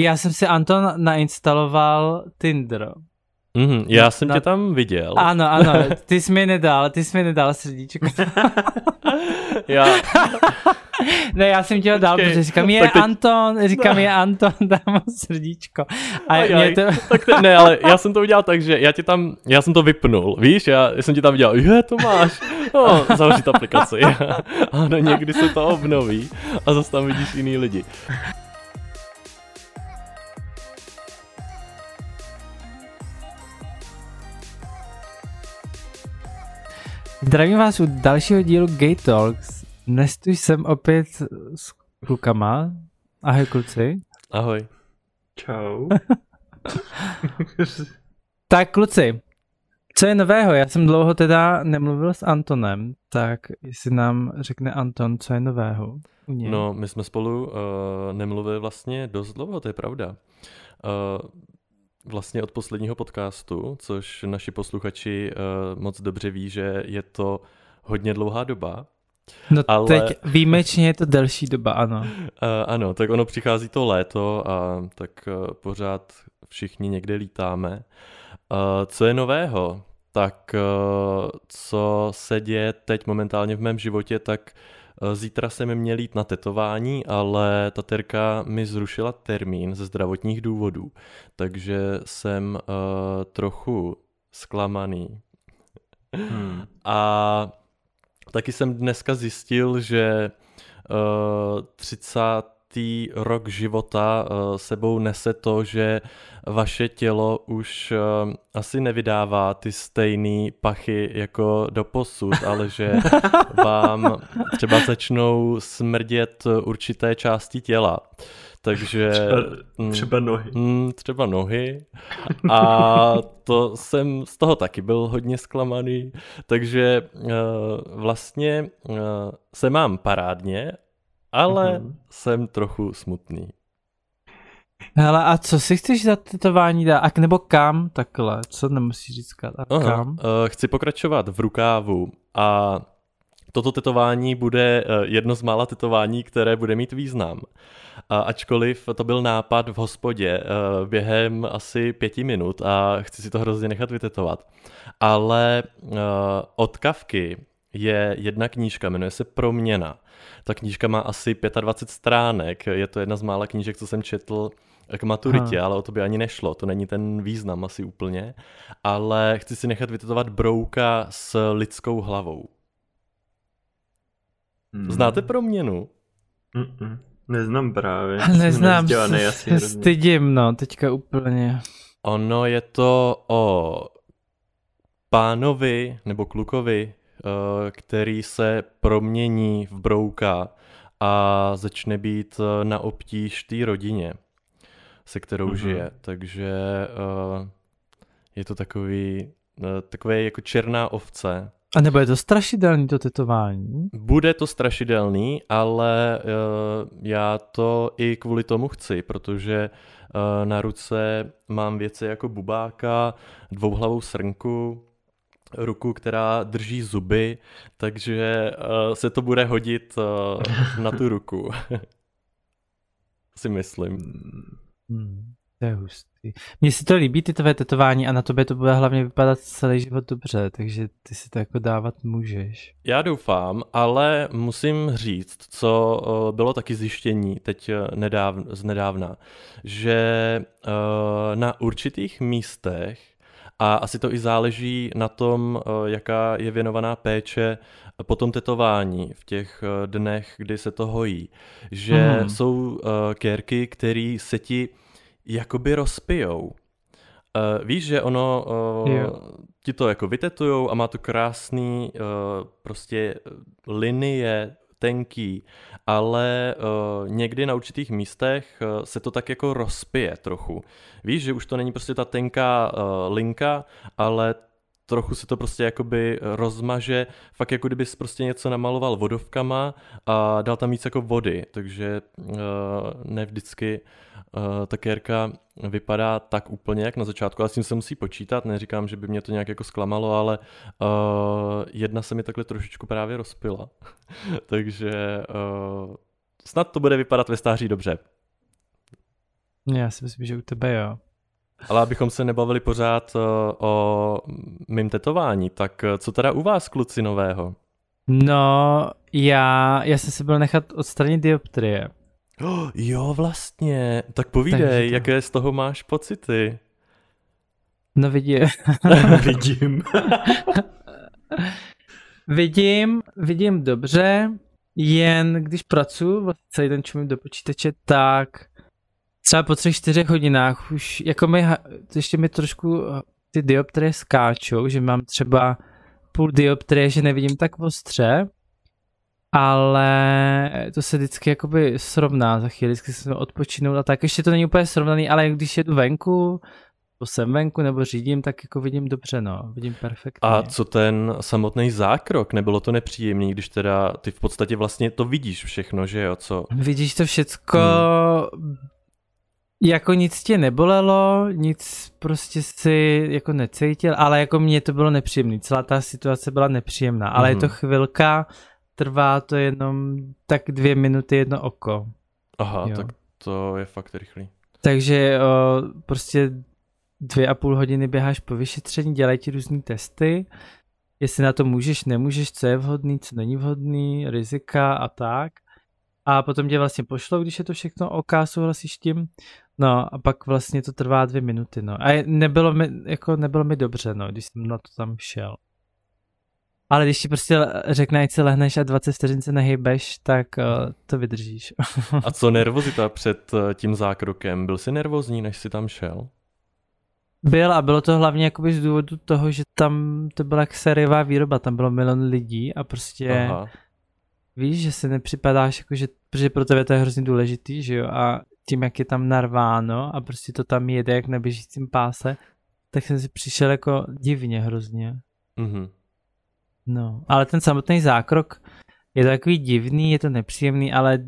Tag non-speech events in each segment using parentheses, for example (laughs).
Já jsem si Anton nainstaloval Tinder. Mm, já jsem na... tě tam viděl. Ano, (laughs) ano, ty jsi mi nedal, ty jsi mi nedal srdíčko. (laughs) já... (laughs) ne, já jsem ti ho dal, protože říkám, je teď... Anton, říkám, no. je Anton, dám srdíčko. A Ajaj, to... tak te, ne, ale já jsem to udělal tak, že já ti tam, já jsem to vypnul, víš, já, já jsem ti tam viděl, je, to máš, no, zavřít aplikaci. ano, někdy se to obnoví a zase tam vidíš jiný lidi. Zdravím vás u dalšího dílu Gay Talks. Dnes tu jsem opět s klukama. Ahoj kluci. Ahoj. Čau. (laughs) tak kluci, co je nového? Já jsem dlouho teda nemluvil s Antonem, tak jestli nám řekne Anton, co je nového. No, my jsme spolu uh, nemluvili vlastně dost dlouho, to je pravda. Uh, vlastně od posledního podcastu, což naši posluchači uh, moc dobře ví, že je to hodně dlouhá doba. No ale... teď výjimečně je to delší doba, ano. Uh, (laughs) ano, tak ono přichází to léto a tak uh, pořád všichni někde lítáme. Uh, co je nového? Tak uh, co se děje teď momentálně v mém životě, tak Eh, zítra jsem měl jít na tetování, ale ta terka mi zrušila termín ze zdravotních důvodů, takže jsem uh, trochu zklamaný. Hmm. A taky jsem dneska zjistil, že uh, 30 rok života uh, sebou nese to, že vaše tělo už uh, asi nevydává ty stejné pachy jako do posud, ale že (laughs) vám třeba začnou smrdět určité části těla. Takže... Třeba, mm, třeba nohy. Mm, třeba nohy. A to jsem z toho taky byl hodně zklamaný. Takže uh, vlastně uh, se mám parádně, ale mm-hmm. jsem trochu smutný. Hele, a co si chceš za tetování dát? A nebo kam takhle? Co nemusíš říkat? A Aha, kam? Uh, chci pokračovat v rukávu a toto tetování bude uh, jedno z mála tetování, které bude mít význam. A ačkoliv to byl nápad v hospodě uh, během asi pěti minut a chci si to hrozně nechat vytetovat. Ale od kavky je jedna knížka, jmenuje se Proměna. Ta knížka má asi 25 stránek, je to jedna z mála knížek, co jsem četl k maturitě, ha. ale o to by ani nešlo, to není ten význam asi úplně, ale chci si nechat vytetovat brouka s lidskou hlavou. Hmm. Znáte proměnu? Mm-mm. Neznám právě. (laughs) Neznám, se, se (laughs) stydím, no, teďka úplně. Ono je to o pánovi nebo klukovi, který se promění v brouka a začne být eh, na obtíž té rodině, se kterou mm-hmm. žije. Takže uh, je to takový, takový jako černá ovce. A nebo je to strašidelný to tetování? Bude to strašidelný, ale uh, já to i kvůli tomu chci, protože uh, na ruce mám věci jako bubáka, dvouhlavou srnku, ruku, která drží zuby, takže uh, se to bude hodit uh, na tu ruku. (laughs) si myslím. Hmm, to je hustý. Mně si to líbí, ty tvé tetování a na tobě to bude hlavně vypadat celý život dobře, takže ty si to jako dávat můžeš. Já doufám, ale musím říct, co uh, bylo taky zjištění teď nedáv, z nedávna, že uh, na určitých místech a asi to i záleží na tom, eh, jaká je věnovaná péče po tom tetování v těch eh, dnech, kdy se to hojí. Že hmm. jsou eh, kérky, které se ti jakoby rozpijou. víš, že ono yeah. ti to jako vytetujou a má to krásný prostě linie tenký, ale uh, někdy na určitých místech uh, se to tak jako rozpije trochu. Víš, že už to není prostě ta tenká uh, linka, ale trochu se to prostě jakoby rozmaže, fakt jako kdybys prostě něco namaloval vodovkama a dal tam víc jako vody, takže uh, ne vždycky uh, ta kérka vypadá tak úplně jak na začátku, ale s tím se musí počítat, neříkám, že by mě to nějak jako zklamalo, ale uh, jedna se mi takhle trošičku právě rozpila, (laughs) takže uh, snad to bude vypadat ve stáří dobře. Já si myslím, že u tebe jo. Ale abychom se nebavili pořád o, eh, o mým tetování, tak eh, co teda u vás, kluci, nového? No, já, já jsem si byl nechat odstranit dioptrie. Oh, (gasps) jo, vlastně. Tak povídej, to... jaké z toho máš pocity? No vidím. (laughs) vidím. (laughs) vidím, vidím dobře, jen když pracuji vlastně celý den čumím do počítače, tak třeba po třech, čtyřech hodinách už, jako mi, ještě mi trošku ty dioptrie skáčou, že mám třeba půl dioptrie, že nevidím tak ostře, ale to se vždycky jakoby srovná za chvíli, vždycky jsem odpočinout a tak. Ještě to není úplně srovnaný, ale když jedu venku, nebo jsem venku, nebo řídím, tak jako vidím dobře, no, vidím perfektně. A co ten samotný zákrok, nebylo to nepříjemný, když teda ty v podstatě vlastně to vidíš všechno, že jo, co? Vidíš to všecko, hmm. Jako nic tě nebolelo, nic prostě si jako necítil, ale jako mně to bylo nepříjemné, celá ta situace byla nepříjemná, ale hmm. je to chvilka, trvá to jenom tak dvě minuty jedno oko. Aha, jo. tak to je fakt rychlý. Takže o, prostě dvě a půl hodiny běháš po vyšetření, dělají ti různé testy, jestli na to můžeš, nemůžeš, co je vhodný, co není vhodný, rizika a tak. A potom tě vlastně pošlo, když je to všechno OK, souhlasíš tím. No a pak vlastně to trvá dvě minuty, no. A nebylo mi, jako nebylo mi dobře, no, když jsem na to tam šel. Ale když ti prostě řekne, ať se lehneš a 20 vteřin se nehybeš, tak uh, to vydržíš. (laughs) a co nervozita před uh, tím zákrokem? Byl jsi nervózní, než jsi tam šel? Byl a bylo to hlavně jakoby z důvodu toho, že tam to byla jak sériová výroba, tam bylo milion lidí a prostě Aha. víš, že se nepřipadáš, jako že, protože pro tebe to je hrozně důležitý, že jo, a tím, jak je tam narváno a prostě to tam jede jak na běžícím páse, tak jsem si přišel jako divně hrozně. Mhm. No, ale ten samotný zákrok je to takový divný, je to nepříjemný, ale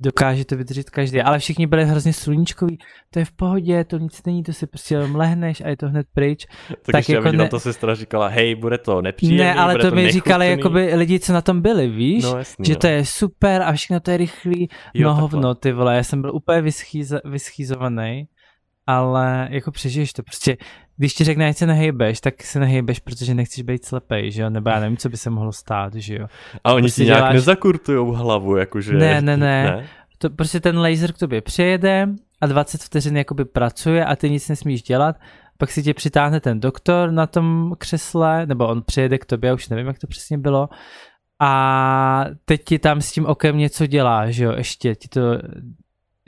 dokáže to vydržet každý. Ale všichni byli hrozně sluníčkoví, to je v pohodě, to nic není, to si prostě lehneš a je to hned pryč. tak, tak jako ne... to sestra říkala, hej, bude to nepříjemný, Ne, ale to, to mi říkali jakoby lidi, co na tom byli, víš? No, jasný, že no. to je super a všechno to je rychlý. Jo, no hovno, ty vole, já jsem byl úplně vyschýz, vyschýzovaný ale jako přežiješ to. Prostě, když ti řekne, ať se nehejbeš, tak se nehejbeš, protože nechceš být slepej, že jo? Nebo já nevím, co by se mohlo stát, že jo? A oni prostě ti nějak děláš... nezakurtujou hlavu, jakože... Ne, ne, ne, ne. To, prostě ten laser k tobě přijede a 20 vteřin jakoby pracuje a ty nic nesmíš dělat, pak si tě přitáhne ten doktor na tom křesle, nebo on přijede k tobě, už nevím, jak to přesně bylo, a teď ti tam s tím okem něco dělá, že jo, ještě ti to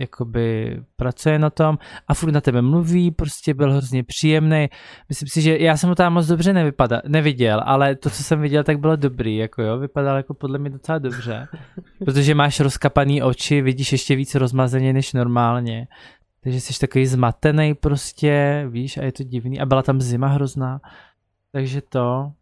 jakoby pracuje na tom a furt na tebe mluví, prostě byl hrozně příjemný. Myslím si, že já jsem ho tam moc dobře nevypada, neviděl, ale to, co jsem viděl, tak bylo dobrý, jako jo, vypadal jako podle mě docela dobře, (laughs) protože máš rozkapaný oči, vidíš ještě víc rozmazeně než normálně, takže jsi takový zmatený prostě, víš, a je to divný. A byla tam zima hrozná, takže to,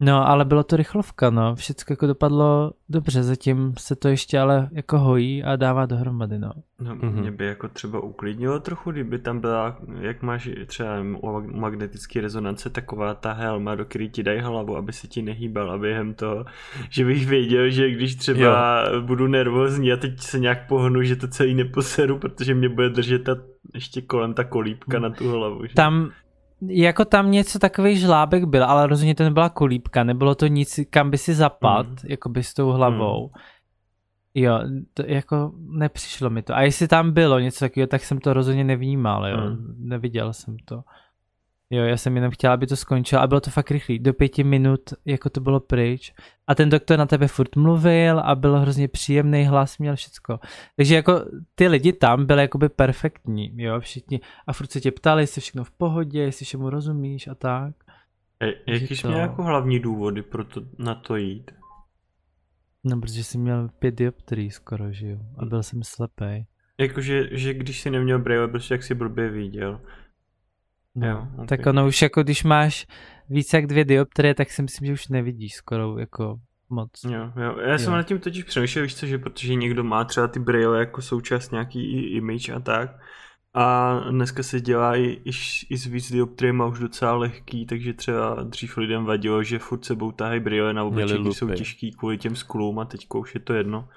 No, ale bylo to rychlovka, no. Všechno jako dopadlo dobře, zatím se to ještě ale jako hojí a dává dohromady, no. No, mm-hmm. mě by jako třeba uklidnilo trochu, kdyby tam byla, jak máš třeba u magnetické rezonance, taková ta helma, do který ti dají hlavu, aby se ti nehýbal a během toho, že bych věděl, že když třeba jo. budu nervózní a teď se nějak pohnu, že to celý neposeru, protože mě bude držet ta, ještě kolem ta kolípka hmm. na tu hlavu. Že? Tam jako tam něco takový žlábek byl, ale rozhodně to nebyla kolípka, nebylo to nic, kam by si zapad, mm. jako by s tou hlavou. Mm. Jo, to jako nepřišlo mi to. A jestli tam bylo něco takového, tak jsem to rozhodně nevnímal, jo. Mm. Neviděl jsem to. Jo, já jsem jenom chtěla, aby to skončilo a bylo to fakt rychlý. Do pěti minut, jako to bylo pryč. A ten doktor na tebe furt mluvil a byl hrozně příjemný hlas, měl všecko. Takže jako ty lidi tam byli jakoby perfektní, jo, všichni. A furt se tě ptali, jestli všechno v pohodě, jestli všemu rozumíš a tak. E, jaký jsi to... měl jako hlavní důvody pro to, na to jít? No, protože jsem měl pět dioptrií skoro, že jo. A byl jsem slepý. Jakože, že když jsi neměl brýle, prostě jak si blbě viděl. No, jo, okay. Tak ono už jako když máš více jak dvě dioptrie, tak si myslím, že už nevidíš skoro jako moc. Jo, jo. Já jsem jo. nad tím totiž přemýšlel, víš co, že protože někdo má třeba ty brýle jako součást nějaký image a tak, a dneska se dělá i, i, i s víc dioptriema už docela lehký, takže třeba dřív lidem vadilo, že furt sebou tahají brýle na obličej, když jsou těžký kvůli těm sklům a teď už je to jedno.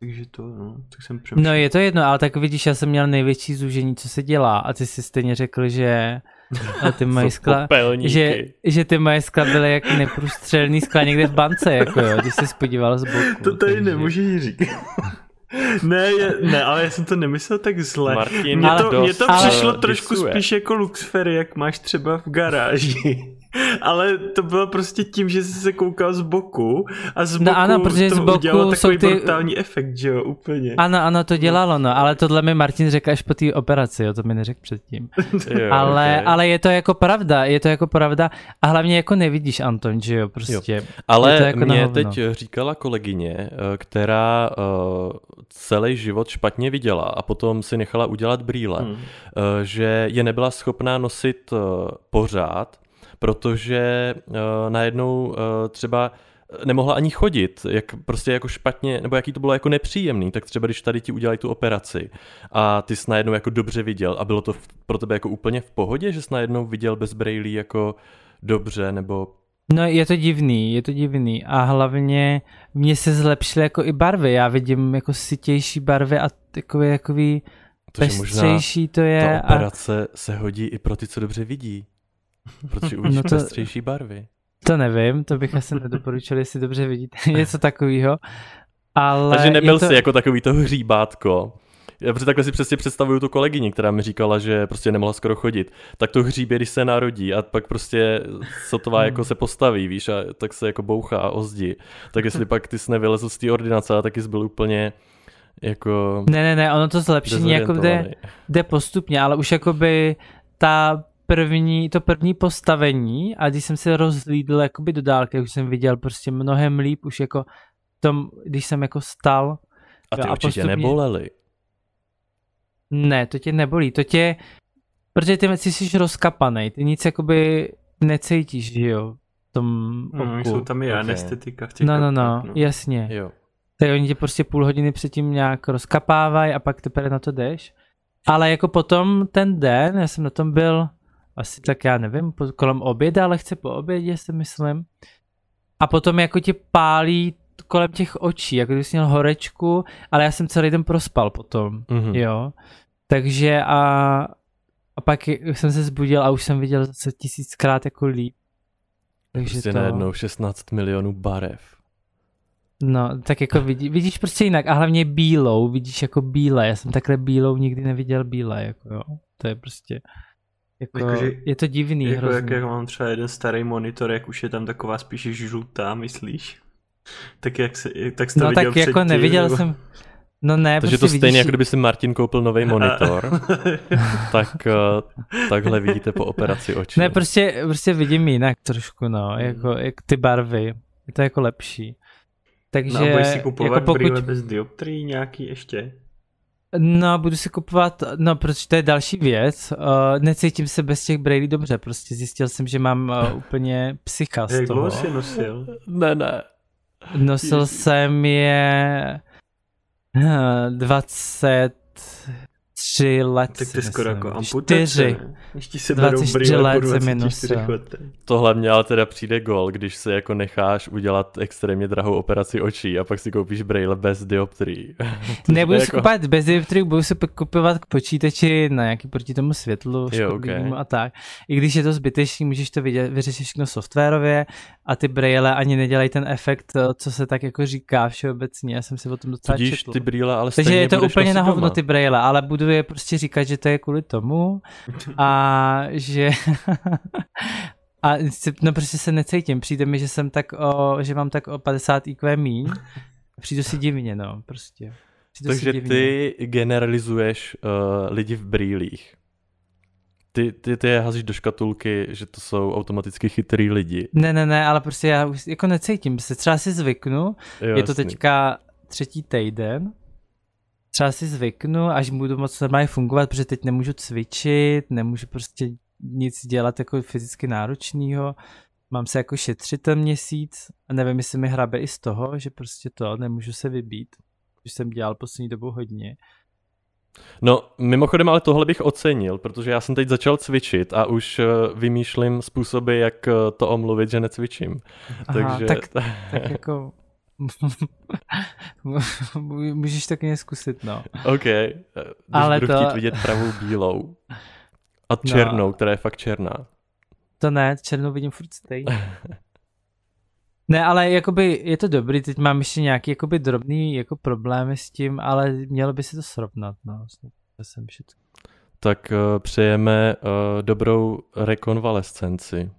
Takže to, no, tak jsem No přemýšlel. je to jedno, ale tak vidíš, já jsem měl největší zúžení, co se dělá a ty si stejně řekl, že (laughs) a ty moje Jsou skla, že, že ty moje skla byly jak neprůstřelný skla někde v bance, jako jo, když se spodíval z boku. To tady takže- nemůžeš říkat. ne, je, ne, ale já jsem to nemyslel tak zle. Martin Mně Ale- to, mně to ale- přišlo trošku disuje. spíš jako Luxfery, jak máš třeba v garáži. (laughs) Ale to bylo prostě tím, že jsi se koukal z boku a z boku No ano, protože to z boku udělalo jsou takový ty- brutální efekt, že jo, úplně. Ano, ano, to dělalo, no, ale tohle mi Martin řekl až po té operaci, jo, to mi neřekl předtím. (laughs) Jo, ale, okay. ale je to jako pravda, je to jako pravda a hlavně jako nevidíš Anton, že jo, prostě. Je to Ale jako na mě teď říkala kolegyně, eh, která eh, celý život špatně viděla a potom si nechala udělat brýle, Hmm. eh, že je nebyla schopná nosit eh, pořád, protože eh, najednou eh, třeba nemohla ani chodit, jak prostě jako špatně, nebo jaký to bylo jako nepříjemný, tak třeba když tady ti udělají tu operaci a ty jsi najednou jako dobře viděl a bylo to pro tebe jako úplně v pohodě, že jsi najednou viděl bez brejlí jako dobře, nebo No je to divný, je to divný a hlavně mně se zlepšily jako i barvy, já vidím jako sytější barvy a takový, takový to, že možná pestřejší to je ta a operace se hodí i pro ty, co dobře vidí. Protože uvidíš No to- pestřejší barvy. to nevím, to bych asi nedoporučil, jestli dobře vidíte (laughs) něco takového. Ale Takže nebyl to... jsi jako takový to hříbátko. Já protože takhle si přesně představuju tu kolegyni, která mi říkala, že prostě nemohla skoro chodit. Tak to hříbě, když se narodí a pak prostě sotová Hmm. jako se postaví, víš, a tak se jako bouchá a ozdí. Tak jestli pak ty jsi nevylezl z té ordinace, a taky jsi byl úplně jako Ne, ne, ne, ono to zlepšení jako jde, jde postupně, ale už jakoby ta první, to první postavení a když jsem se rozhlídl jakoby do dálky, už jsem viděl prostě mnohem líp, už jako tom, když jsem jako stal, A ty a určitě postupně- nebolely. ne, to tě nebolí, to tě, protože ty jsi rozkapanej, ty nic jakoby necítíš, že jo, v tom No, jsou tam i Ok. anestetika v těch No, no, no, kapkách, jasně. Jo. Tak oni tě prostě půl hodiny předtím nějak rozkapávají a pak teprve na to jdeš. Ale jako potom ten den, já jsem na tom byl asi tak já nevím, kolem oběda, ale chce po obědě si myslím. A potom jako tě pálí kolem těch očí, jako když jsi měl horečku, ale já jsem celý den prospal potom, Mhm. jo. Takže a, a pak jsem se zbudil a už jsem viděl zase tisíckrát jako líp. Takže Prostě to... najednou 16 milionů barev. No, tak jako vidí, vidíš prostě jinak a hlavně bílou, vidíš jako bílé, já jsem takhle bílou nikdy neviděl bílé, jako jo, to je prostě, jako, Jakože- je to divný Jako hrozně. jak, jak mám třeba jeden starý monitor, jak už je tam taková spíš žlutá, myslíš? Tak jak se, tak jsi to no viděl tak jako předtím, neviděl nebo- jsem, no ne, Takže to prostě stejně, vidíš, jako kdyby si Martin koupil nový monitor, (laughs) tak eh, takhle vidíte po operaci očí. ne, prostě, prostě vidím jinak trošku, no, jako, jak ty barvy, je to jako lepší. Takže, no a budeš si kupovat jako pokud, brýle bez dioptrií nějaký ještě? No, budu si kupovat, no, protože to je další věc. Uh, necítím se bez těch brýlí dobře, prostě zjistil jsem, že mám uh, (laughs) úplně psycha z toho. Jak nosil? Ne, ne. Nosil Ježi. jsem je eh, 20, tři let. Tak to skoro jako amputace. Ještě se 23 let se minus. To hlavně ale teda přijde gol, když se jako necháš udělat extrémně drahou operaci očí a pak si koupíš braille bez dioptrií. (laughs) Nebudu jako- si kupovat bez dioptrií, budu si kupovat k počítači na nějaký proti tomu světlu jo, okay. a tak. I když je to zbytečný, můžeš to vidět, vyřešit všechno softwarově a ty braille ani nedělají ten efekt, eh, co se tak jako říká všeobecně. Já jsem si o tom docela Tudíž četl. ty brýle, ale Takže je to úplně na hovno ty braille, ale budu je prostě říkat, že to je kvůli tomu a (laughs) že (laughs) a no prostě se necítím, přijde mi, že jsem tak o, že mám tak o 50 IQ míň, přijdu si divně, no, prostě. Přijdu Takže ty generalizuješ uh, lidi v brýlích. Ty, ty, ty je hazíš do škatulky, že to jsou automaticky chytrý lidi. Ne, ne, ne, ale prostě já už jako necítím se, třeba si zvyknu, Jo, je to jasný. teďka třetí týden, třeba si zvyknu, až budu moc normálně fungovat, protože teď nemůžu cvičit, nemůžu prostě nic dělat jako fyzicky náročného, mám se jako šetřit ten měsíc a nevím, jestli mi hrabe i z toho, že prostě to, nemůžu se vybít, že jsem dělal poslední dobu hodně. No, mimochodem, ale tohle bych ocenil, protože já jsem teď začal cvičit a už uh, vymýšlím způsoby, jak uh, to omluvit, že necvičím. Aha, Takže tak, tak (laughs) jako (laughs) Můžeš tak mě zkusit, no. OK, když Ale budu to... chtít vidět pravou bílou. A no. černou, no. která je fakt černá. To ne, černou vidím furt stejně. Ne, ale jakoby je to dobrý, teď mám ještě nějaký jakoby drobný jako problémy s tím, ale mělo by se to srovnat, no. Jsem Tak uh, přejeme uh, dobrou rekonvalescenci.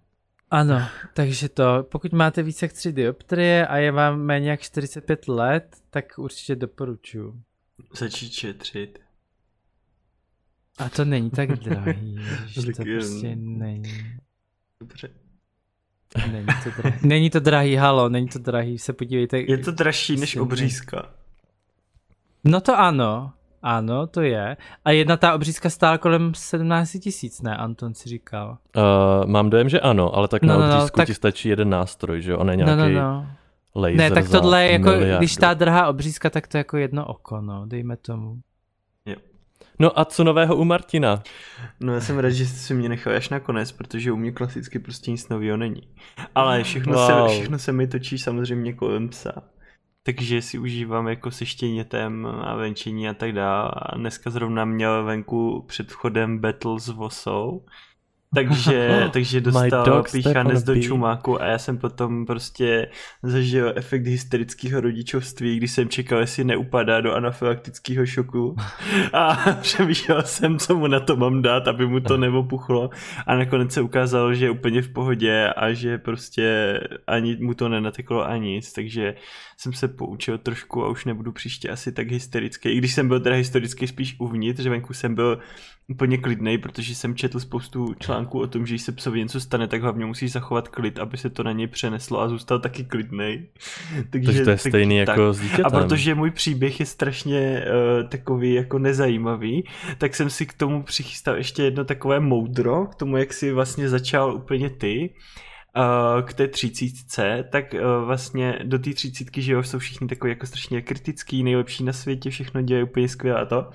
Ano, takže to, pokud máte více jak 3 dioptrie a je vám méně jak 45 let, tak určitě doporučuji. Začít šetřit. A to není tak drahý, (laughs) že to prostě není. Dobře. Není to, drahý. není to drahý, halo, není to drahý, se podívejte. Je to dražší než obřízka. No to ano, ano, to je. A jedna ta obřízka stála kolem 17 tisíc, ne? Anton si říkal. Uh, mám dojem, že ano, ale tak no, na no, no obřízku no, tak... ti stačí jeden nástroj, že jo? On je nějaký no, no, no. laser Ne, tak tohle je jako, miliardu. když ta drahá obřízka, tak to je jako jedno oko, no, dejme tomu. No a co nového u Martina? No já jsem rád, že si mě nechal až nakonec, protože u mě klasicky prostě nic nového není. Ale všechno, wow. se, všechno se mi točí samozřejmě kolem psa. Takže si užívám jako se štěnětem a venčení a tak dále. A dneska zrovna měl venku před vchodem battle s Vosou. Takže, (laughs) takže dostal píchanec do čumáku a já jsem potom prostě zažil efekt hysterického rodičovství, když jsem čekal, jestli neupadá do anafylaktického šoku. (laughs) A (laughs) přemýšlel jsem, co mu na to mám dát, aby mu to neopuchlo. A nakonec se ukázalo, že je úplně v pohodě a že prostě ani mu to nenateklo ani nic, takže jsem se poučil trošku a už nebudu příště asi tak hysterický. I když jsem byl teda hysterický spíš uvnitř, že venku jsem byl úplně klidný, protože jsem četl spoustu článků o tom, že když se psovi něco stane, tak hlavně musíš zachovat klid, aby se to na něj přeneslo a zůstal taky klidný. (laughs) Takže, Takže to je tak, stejný tak, jako s dítětem. A protože můj příběh je strašně uh, takový jako nezajímavý, tak jsem si k tomu přichystal ještě jedno takové moudro, k tomu, jak si vlastně začal úplně ty. Eh, k té třicítce, tak eh, vlastně do té třicítky, že jo, jsou všichni takový jako strašně kritický, nejlepší na světě, všechno dělají úplně skvěle a to.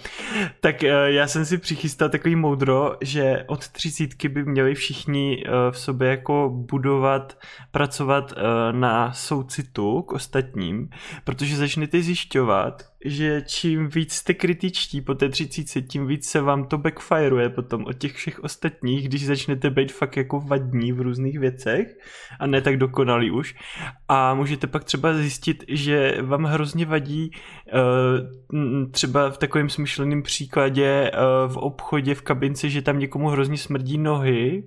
Tak eh, já jsem si přichystal takový moudro, že od třicítky by měli všichni v sobě jako budovat, pracovat na soucitu k ostatním, protože začnete zjišťovat, že čím víc jste kritičtí po té třicíce, tím víc se vám to backfireuje potom od těch všech ostatních, když začnete být fakt jako vadní v různých věcech a ne tak dokonalý už. A můžete pak třeba zjistit, že vám hrozně vadí uh, třeba v takovém smyšleném příkladě uh, v obchodě, v kabince, že tam někomu hrozně smrdí nohy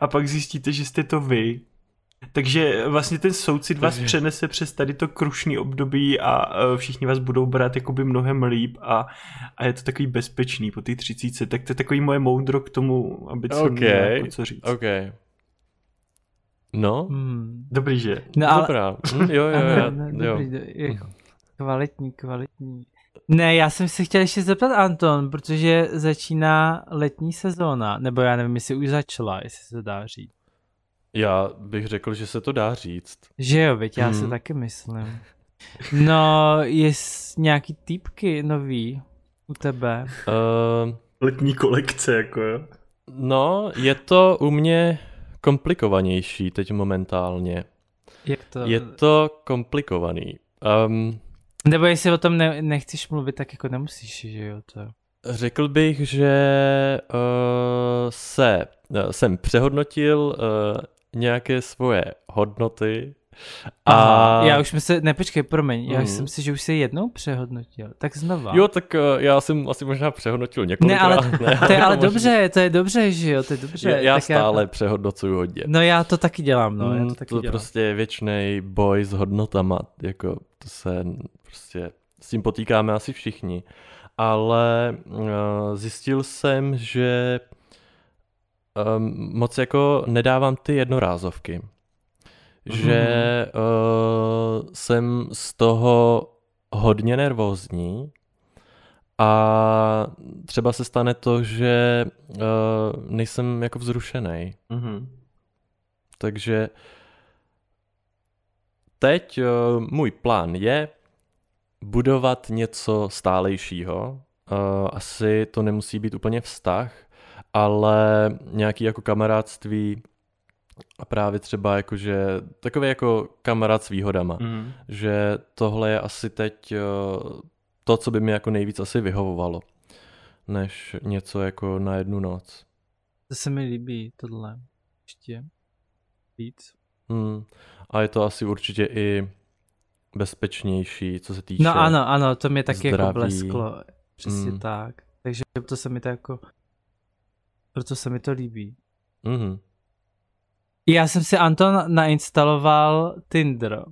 a pak zjistíte, že jste to vy takže vlastně ten soucit vás Takže... přenese přes tady to krušný období a všichni vás budou brát jakoby mnohem líp a, a je to takový bezpečný po té třicíce. Tak to je takový moje moudro k tomu, aby co okay. měl jako co říct. Okay. No. Hmm. Dobrý, že? No, ale... Dobrá. Hm, jo, jo, (laughs) jo. no, jo. Dobrý, kvalitní, kvalitní. Ne, já jsem se chtěl ještě zeptat Anton, protože začíná letní sezóna, nebo já nevím, jestli už začala, jestli se dá říct. Já bych řekl, že se to dá říct. Že jo, veď já hmm. se taky myslím. No, je nějaký týpky nový u tebe? Uh, Letní kolekce, jako jo? No, je to u mě komplikovanější teď momentálně. Jak to? Je to komplikovaný. Um, Nebo jestli o tom ne, nechceš mluvit, tak jako nemusíš, že jo? To... Řekl bych, že uh, se, uh, jsem přehodnotil uh, nějaké svoje hodnoty. A Aha, já už se, ne počkej, promiň, já mm. jsem si, že už se jednou přehodnotil, tak znova. Jo, tak uh, já jsem asi možná přehodnotil několikrát. (laughs) Ne, ale, ne, to je ale dobře, to je dobře, že jo, to je dobře. Já, já stále já... přehodnocuju hodně. No já to taky dělám, no. Mm, já to taky to dělám. prostě je věčný boj s hodnotama, jako to se prostě, s tím potýkáme asi všichni. Ale uh, zjistil jsem, že um, moc jako nedávám ty jednorázovky. Mm-hmm. Že uh, jsem z toho hodně nervózní a třeba se stane to, že uh, nejsem jako vzrušený. Mm-hmm. Takže teď uh, můj plán je budovat něco stálejšího. Uh, asi to nemusí být úplně vztah, ale nějaký jako kamarádství a právě třeba jakože takový jako kamarád s výhodama, Mm. že tohle je asi teď eh, to, co by mi jako nejvíc asi vyhovovalo, než něco jako na jednu noc. To se mi líbí, tohle. Ještě víc. Hmm. A je to asi určitě i bezpečnější, co se týče... No ano, ano, to mě taky jako zdraví. blesklo. Přesně Mm. tak. Takže to se mi to jako... Proto se mi to líbí. Mhm. Já jsem si Anton nainstaloval Tinder.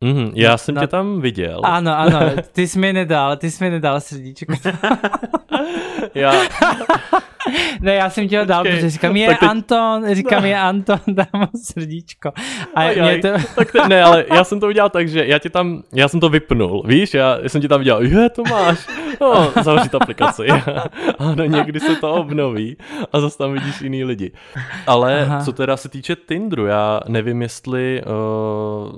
Mhm. Já jsem na- tě tam viděl. Ano, ano, (laughs) ty jsi mi nedal, ty jsi mi nedal srdíčko. (laughs) Já, (laughs) ne, já jsem dal, Počkej, protože říkám, je tak teď- Anton, říkám, je Anton, (laughs) dám srdíčko. A Ajaj, mě to... tak te, ne, ale já jsem to udělal tak, že já ti tam, já jsem to vypnul, víš, já jsem ti tam viděl, je, to máš, no, zavřít aplikaci. (laughs) ano, někdy se to obnoví a zase tam vidíš jiný lidi. Ale Aha. co teda se týče Tinderu, já nevím, jestli, uh,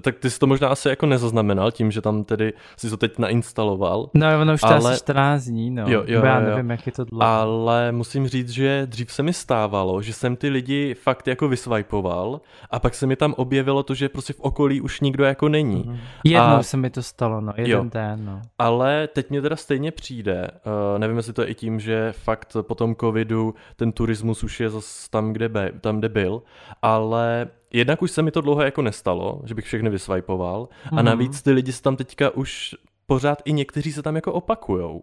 tak ty jsi to možná asi jako nezaznamenal tím, že tam tedy si to teď nainstaloval, No, ono už to Ale- asi 14 dní, no. Jo, jo, jo. Nevím, jak je to dlouho. ale musím říct, že dřív se mi stávalo, že jsem ty lidi fakt jako vyswipoval a pak se mi tam objevilo to, že prostě v okolí už nikdo jako není. Mhm. Jednou a- se mi to stalo, no, jeden Jo. den, no. Ale teď mě teda stejně přijde, uh, nevím, jestli to je i tím, že fakt po tom covidu ten turismus už je zase tam, kde, be, tam, kde byl, ale jednak už se mi to dlouho jako nestalo, že bych všechny vyswipoval a Mhm. navíc ty lidi se tam teďka už pořád i někteří se tam jako opakujou.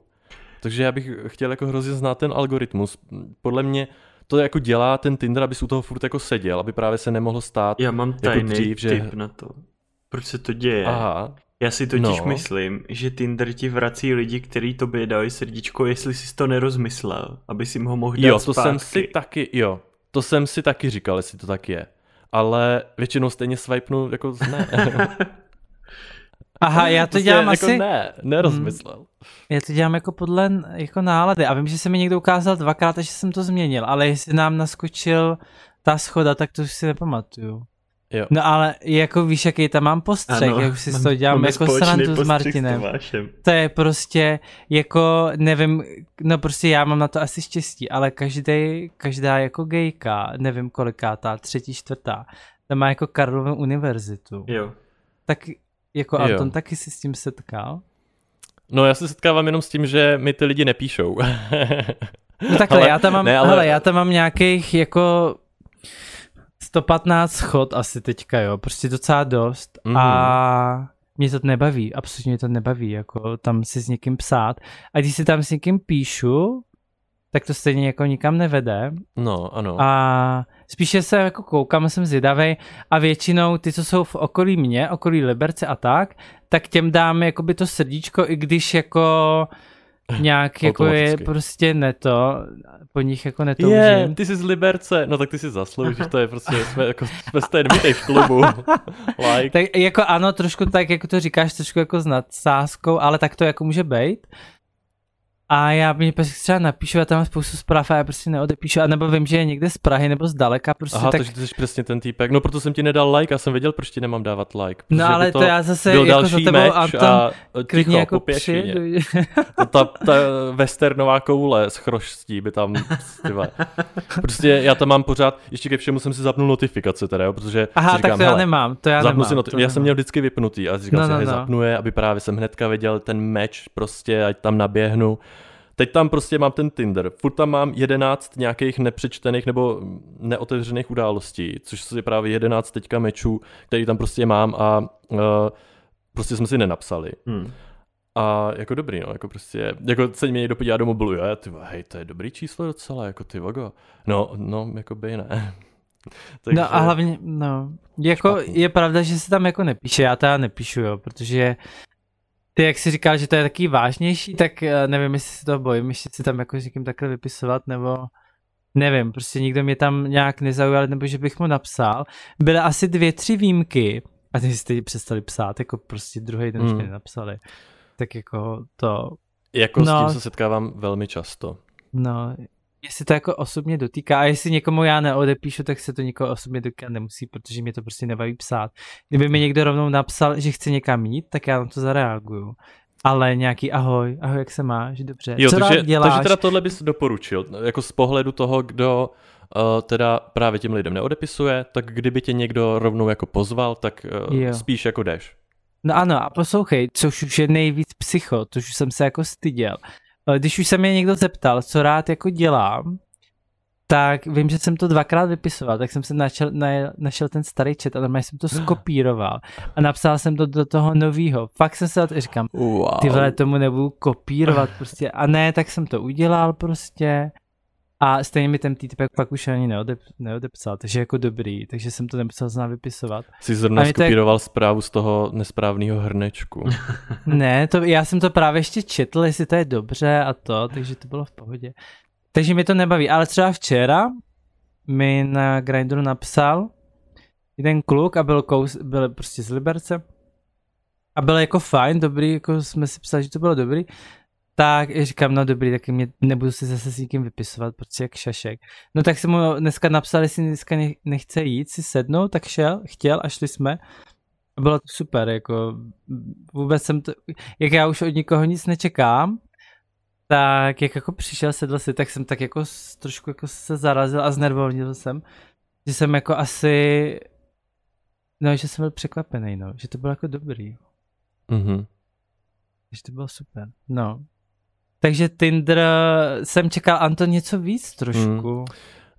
Takže já bych chtěl jako hrozně znát ten algoritmus. Podle mě to jako dělá ten Tinder, aby u toho furt jako seděl, aby právě se nemohlo stát. Já mám tajný Jako dřív, že- tip na to. Proč se to děje? Aha, Já si totiž No. myslím, že Tinder ti vrací lidi, kteří tobě dali srdíčko, jestli jsi to nerozmyslel, aby si ho mohl dát jo, to zpátky. jsem si taky, jo, to jsem si taky říkal, jestli to tak je. Ale většinou stejně swipenu jako ne. (laughs) Aha, já to Prostě dělám jako asi, ne, nerozmyslel. já to dělám jako podle jako nálady a vím, že se mi někdo ukázal dvakrát, a že jsem to změnil, ale jestli nám naskočil ta schoda, tak to už si nepamatuju. Jo. No ale jako víš, jaký tam mám postřeh, jak si toho dělám jako srandu s Martinem. Tomášem. To je prostě jako, nevím, no prostě já mám na to asi štěstí, ale každý, každá jako gejka, nevím kolikátá, třetí, čtvrtá, ta má jako Karlovu univerzitu. Jo. Tak jako Jo. Anton taky si s tím setkal? No já se setkávám jenom s tím, že mi ty lidi nepíšou. (laughs) No takhle, Ale- já tam mám, ne, ale- hele, já tam mám nějakých jako 115 schod asi teďka, jo, prostě docela dost Mhm. a mě to nebaví, absolutně mě to nebaví, jako tam si s někým psát a když si tam s někým píšu, tak to stejně jako nikam nevede No, ano. a spíše se jako koukám, jsem zvědavej a většinou ty, co jsou v okolí mě, okolí Liberce a tak, tak těm dám jakoby to srdíčko, i když jako (laughs) nějak jako je prostě neto, po nich jako netoužím. Je, ty jsi z Liberce, no tak ty si zasloužíš, to je prostě, jsme, jako, jsme stejný v klubu. (laughs) like. Tak jako ano, trošku tak, jako to říkáš, trošku jako s nadsázkou, ale tak to jako může být. A já mi prostě třeba napíšu, já tam mám spoustu zpráv a já prostě neodepíšu, a nebo vím, že je někde z Prahy nebo z daleka, prostě Aha, tak... takže ty jsi přesně ten týpek. No proto jsem ti nedal like, já jsem věděl, proč ti nemám dávat like. No ale to, já zase byl jako za tebou a klidně ticho, jako pěšině. přijedu. Ta, ta, ta westernová koule s chroští by tam, vole. Prostě já tam mám pořád, ještě ke všemu jsem si zapnul notifikace teda, jo, protože Aha, říkám, tak to já nemám, to já nemám. si noti- to já jsem nemám. měl vždycky vypnutý a říkal No, si, no, no. zapnu je, aby právě jsem hnedka viděl ten meč prostě, ať tam naběhnu. Teď tam prostě mám ten Tinder. Furt tam mám 11 nějakých nepřečtených nebo neotevřených událostí, což je právě 11 teďka mečů, který tam prostě mám a uh, prostě jsme si nenapsali. Hm. A jako dobrý, no, jako prostě, jako se mě někdo podívá do mobilu, jo, ty hej, to je dobrý číslo docela, jako ty vogo. No, no, jako by ne. Takže, (laughs) No a hlavně, no, jako Špatný. je pravda, že se tam jako nepíše, já já nepíšu, jo, protože ty, jak jsi říkal, že to je taky vážnější, tak eh, nevím, jestli si to bojím, ještě si tam jako s někým takhle vypisovat, nebo nevím, prostě nikdo mě tam nějak nezaujal, nebo že bych mu napsal. Byly asi dvě, tři výjimky, a ty jste ji přestali psát, jako prostě druhý den mi napsali. Tak jako to, Jako s no. tím se setkávám velmi často. no, jestli to jako osobně dotýká a jestli někomu já neodepíšu, tak se to nikoho osobně dotýkat nemusí, protože mě to prostě nebaví psát. Kdyby mi někdo rovnou napsal, že chce někam jít, tak já na to zareaguju. ale nějaký ahoj, ahoj, jak se máš, dobře. Jo, Co takže, děláš? takže teda tohle bys doporučil, jako z pohledu toho, kdo uh, teda právě těm lidem neodepisuje, tak kdyby tě někdo rovnou jako pozval, tak uh, Jo. spíš jako jdeš. No ano, a poslouchej, což už je nejvíc psycho, což už jsem se jako styděl. Eh, Když už se mě někdo zeptal, co rád jako dělám, tak vím, že jsem to dvakrát vypisoval, tak jsem se našel, na, našel ten starý chat a normálně jsem to skopíroval a napsal jsem to do toho novýho. Fakt jsem se říkám, Wow. ty vole, tomu nebudu kopírovat prostě. A ne, tak jsem to udělal prostě. A stejně mi ten týpek pak už ani neodep, neodepsal, takže jako dobrý, takže jsem to nemusel znát vypisovat. Jsi zrovna skopíroval zprávu z toho nesprávného hrnečku. (laughs) Ne, to, já jsem to právě ještě četl, jestli to je dobře a to, takže to bylo v pohodě. Takže mi to nebaví, ale třeba včera mi na Grindru napsal jeden kluk a byl, kous, byl prostě z Liberce a byl jako fajn, dobrý, jako jsme si psali, že to bylo dobrý, tak říkám, no dobrý, tak mě nebudu si zase s nikým vypisovat, prostě jak šašek. No tak jsem mu dneska napsal, jestli dneska ne- nechce jít si sednout, tak šel, chtěl a šli jsme. Bylo to super, jako vůbec jsem to, jak já už od nikoho nic nečekám, tak jak jako přišel, sedl si, tak jsem tak jako trošku jako se zarazil a znervovnil jsem, že jsem jako asi, no, že jsem byl překvapený, no, že to bylo jako dobrý, Mhm. že to bylo super, no. Takže Tinder, jsem čekal, Anton, něco víc trošku.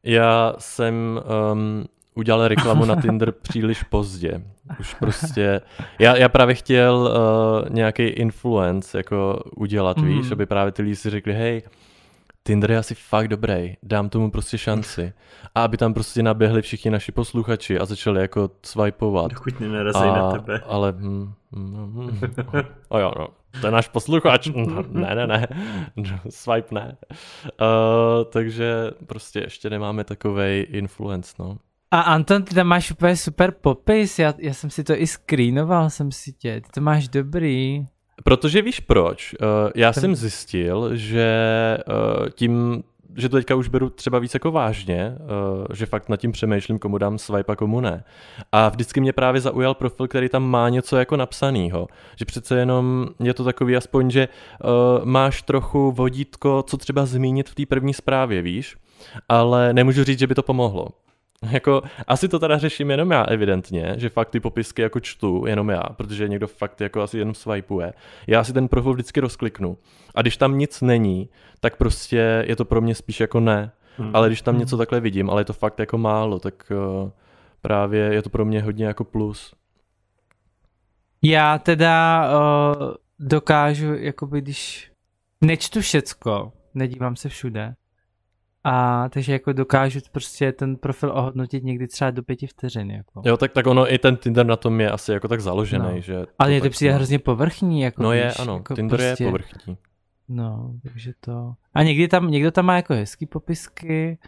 Já jsem um, udělal reklamu na Tinder (laughs) příliš pozdě. Už prostě, já, já právě chtěl uh, nějaký influence jako udělat, mm. víš, Mhm. aby právě ty lidi si řekli, hej, Tinder je asi fakt dobrý, dám tomu prostě šanci. A aby tam prostě naběhli všichni naši posluchači a začali jako swipeovat. Dokud nenarazí na tebe. Ale, hm, hm, hm, hm. O jo, no, to je náš posluchač. (laughs) No, ne, ne, ne, swipe ne. Uh, takže prostě ještě nemáme takovej influence, no. A Anton, ty tam máš úplně super popis, já, já jsem si to i screenoval, jsem si tě, ty to máš dobrý. Protože víš proč? Uh, já jsem zjistil, že uh, tím, že to teďka už beru třeba víc jako vážně, uh, že fakt nad tím přemýšlím, komu dám swipe a komu ne. A vždycky mě právě zaujal profil, který tam má něco jako napsanýho. Že přece jenom je to takový aspoň, že uh, máš trochu vodítko, co třeba zmínit v té první zprávě, víš? Ale nemůžu říct, že by to pomohlo. (laughs) Jako, asi to teda řeším jenom já, evidentně, že fakt ty popisky jako čtu, jenom já, protože někdo fakt jako asi jenom swipeuje. Já si ten profil vždycky rozkliknu. A když tam nic není, tak prostě je to pro mě spíš jako ne. Hmm. Ale když tam něco takhle vidím, ale je to fakt jako málo, tak uh, právě je to pro mě hodně jako plus. Já teda uh, dokážu, jakoby když nečtu všecko, nedívám se všude, a takže jako dokážu prostě ten profil ohodnotit někdy třeba do pěti vteřin. Jako. Jo, tak, tak ono, i ten Tinder na tom je asi jako tak založený, No. že... Ale je to přijde má. hrozně povrchní. Jako, No je, víš, ano, jako Tinder prostě, je povrchní. No, takže to... A někdy tam, někdo tam má jako hezký popisky,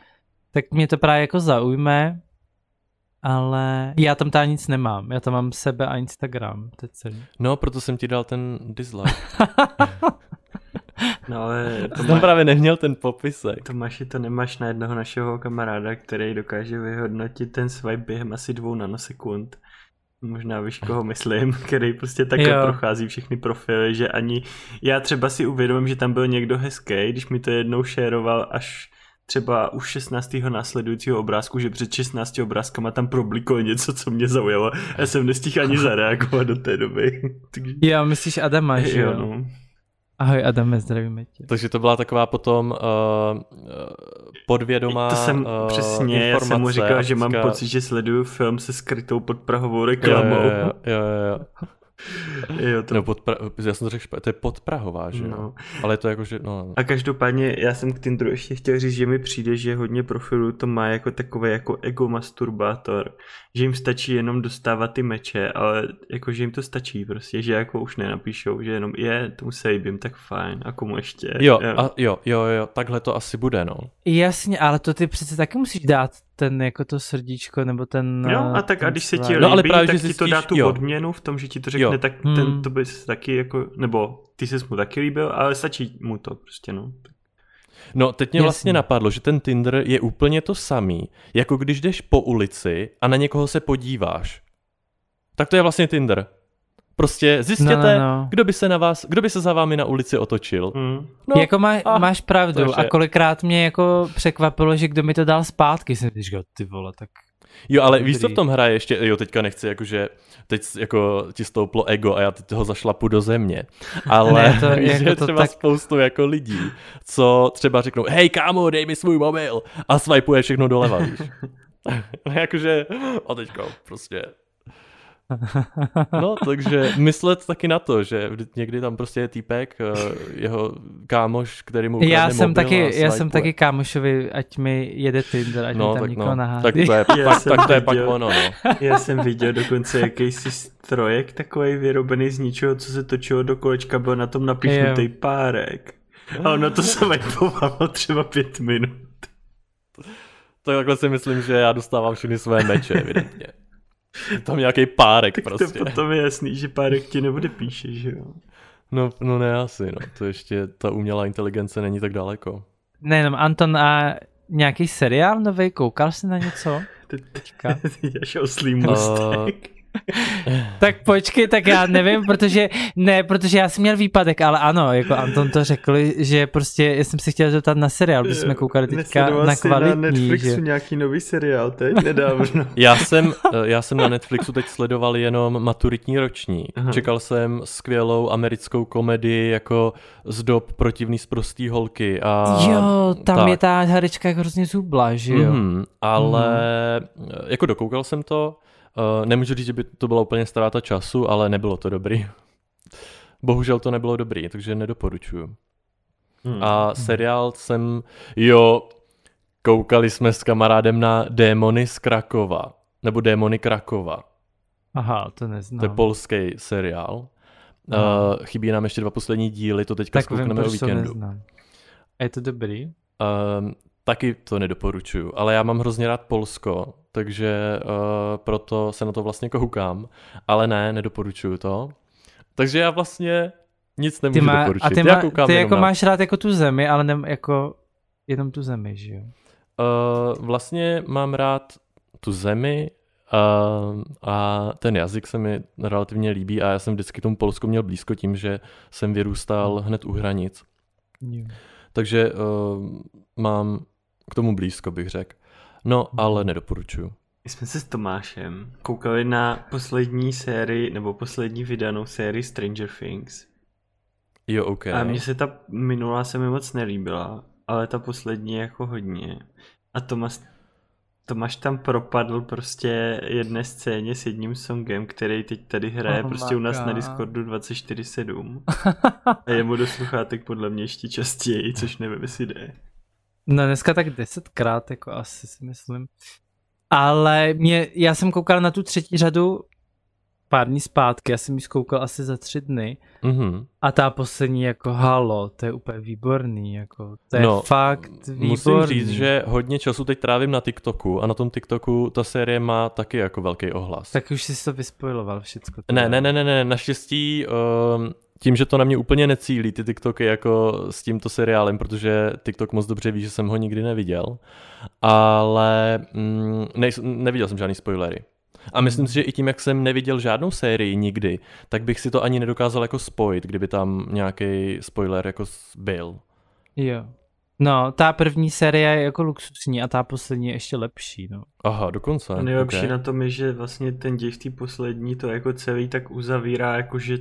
tak mě to právě jako zaujme, ale já tam tady nic nemám. Já tam mám sebe a Instagram, to je celý. No, proto jsem ti dal ten dislike. (laughs) No ale (laughs) Jsem tam právě neměl ten popisek. Tomáši, to nemáš na jednoho našeho kamaráda, který dokáže vyhodnotit ten swipe během asi dvou nanosekund. Možná víš, koho myslím, (laughs) který prostě takhle Jo. prochází všechny profily, že ani... Já třeba si uvědomím, že tam byl někdo hezký, když mi to jednou šéroval až třeba už 16. následujícího obrázku, že před 16 obrázkama tam probliklo něco, co mě zaujalo. Já jsem nestihl ani zareagovat do té doby. (laughs) Jo, myslíš Adama, že Jo, jo? no. Ahoj Adame, zdravíme tě. Takže to byla taková potom uh, podvědomá To jsem uh, přesně, já jsem mu informace říkal, že mám pocit, že sleduju film se skrytou podprahovou reklamou. jo, jo, jo, jo, jo. Jo, to... No, podpra... Já jsem to řekl špatně, to je podprahová, že jo? No. Ale je to jako, že, no, A každopádně já jsem k Tinderu ještě chtěl říct, že mi přijde, že hodně profilů to má jako takový jako ego masturbátor, že jim stačí jenom dostávat ty meče, ale jako že jim to stačí prostě, že jako už nenapíšou, že jenom je, tomu se líbím, tak fajn, a komu ještě. jo, a, jo, jo, jo, takhle to asi bude, no. Jasně, ale to ty přece taky musíš dát ten jako to srdíčko, nebo ten... Jo, eh, a tak a když se ti líbí, No, ale právě, tak že ti to dá tu jo. odměnu v tom, že ti to řekne, Jo. tak Hmm. ten to bys taky jako, nebo ty jsi mu taky líbil, ale stačí mu to prostě, no. No, teď mě Jasně. vlastně napadlo, že ten Tinder je úplně to samý, jako když jdeš po ulici a na někoho se podíváš. Tak to je vlastně Tinder. Prostě zjistěte, No, no, no. kdo by se na vás, kdo by se za vámi na ulici otočil. Mm. No, jako má, a máš pravdu je a kolikrát mě jako překvapilo, že kdo mi to dal zpátky, jsem říkal, ty vole, tak Jo, ale víš, co v tom hraje ještě, jo, teďka nechci, jakože teď jako ti stouplo ego a já teď ho zašlapu do země. Ale Ne, to (laughs) víš, jako že to třeba tak- spoustu jako lidí, co třeba řeknou, hej kámo, dej mi svůj mobil a swipeuje všechno doleva, víš. (laughs) jakože, a teďka prostě No, takže myslet taky na to, že někdy tam prostě je týpek, eh, jeho kámoš, který mu já jsem, mobil taky, já jsem taky kámošovi, ať mi jede Tinder, ať mi No, tam tak někoho no, nahádí. tak to je, (laughs) Já pak, tak to je pak ono, no. Já jsem viděl dokonce jakýsi strojek takový vyrobený z ničeho, co se točilo do kolečka, byl na tom napíchnutý párek. A ono to se vajpovalo třeba pět minut. Tak takhle si myslím, že já dostávám všechny své meče, evidentně. Je Tam nějaký párek Tak prostě. to potom je jasný, že párek ti nebude píše, že jo. No, no ne asi, no. To ještě, ta umělá inteligence není tak daleko. Nejenom Anton a nějaký seriál nový, koukal jsi na něco? Teď Teďka. (laughs) teď až oslý můstek. Tak počkej, tak já nevím, protože, ne, protože já jsem měl výpadek, ale ano, jako Anton to řekl, že prostě, já jsem si chtěl zeptat na seriál, protože jsme koukali teďka Nesledoval na kvalitní, na Netflixu že... nějaký nový seriál teď nedávno. (laughs) Já jsem, já jsem na Netflixu teď sledoval jenom maturitní ročník. Aha. Čekal jsem skvělou americkou komedii jako z dob protivný z prostý holky. A Jo, tam tak. je ta herečka jako hrozně zubla, že jo? Mhm, ale mm. jako dokoukal jsem to. Uh, nemůžu říct, že by to byla úplně ztráta času, ale nebylo to dobrý. Bohužel to nebylo dobrý, takže nedoporučuju. Hmm. A seriál jsem, jo, koukali jsme s kamarádem na Démony z Krakova, nebo Démony Krakova. Aha, to neznám. To je polský seriál. Uh, chybí nám ještě dva poslední díly, to teďka tak vím, zkoukneme o to víkendu. neznám. A je to dobrý? Um, taky to nedoporučuju, ale já mám hrozně rád Polsko, takže uh, proto se na to vlastně koukám, ale ne, nedoporučuju to. Takže já vlastně nic nemůžu Ty má, doporučit. a ty, já má, koukám ty jako na... máš rád jako tu zemi, ale ne, jako jenom tu zemi, že jo? Uh, vlastně mám rád tu zemi uh, a ten jazyk se mi relativně líbí a já jsem vždycky tomu Polsku měl blízko tím, že jsem vyrůstal hned u hranic. jo. Takže uh, mám k tomu blízko, bych řekl. No, ale nedoporučuju. My jsme se s Tomášem koukali na poslední sérii, nebo poslední vydanou sérii Stranger Things. Jo, OK. A mně se ta minulá se mi moc nelíbila, ale ta poslední jako hodně. A Tomáš, Tomáš tam propadl prostě jedné scéně s jedním songem, který teď tady hraje Oh prostě u nás na God. Discordu (laughs) 24-7. A je mu do sluchátek podle mě ještě častěji, což nevím, jestli jde. No dneska tak desetkrát, jako asi si myslím. Ale mě, já jsem koukal na tu třetí řadu pár dní zpátky, já jsem ji zkoukal asi za tři dny. Mhm. A ta poslední jako halo, to je úplně výborný, jako to je No, fakt výborný. Musím říct, že hodně času teď trávím na TikToku a na tom TikToku ta série má taky jako velký ohlas. Tak už jsi to vyspojiloval všecko. Ne, ne, ne, ne, ne, naštěstí um, tím, že to na mě úplně necílí, ty TikToky jako s tímto seriálem, protože TikTok moc dobře ví, že jsem ho nikdy neviděl, ale mm, nej, neviděl jsem žádný spoilery. A myslím si, že i tím, jak jsem neviděl žádnou sérii nikdy, tak bych si to ani nedokázal jako spojit, kdyby tam nějaký spoiler jako byl. Jo. No, ta první série je jako luxusní a ta poslední je ještě lepší, no. Aha, dokonce. A nejlepší okay. na tom je, že vlastně ten děj v té poslední to jako celý tak uzavírá, jako že,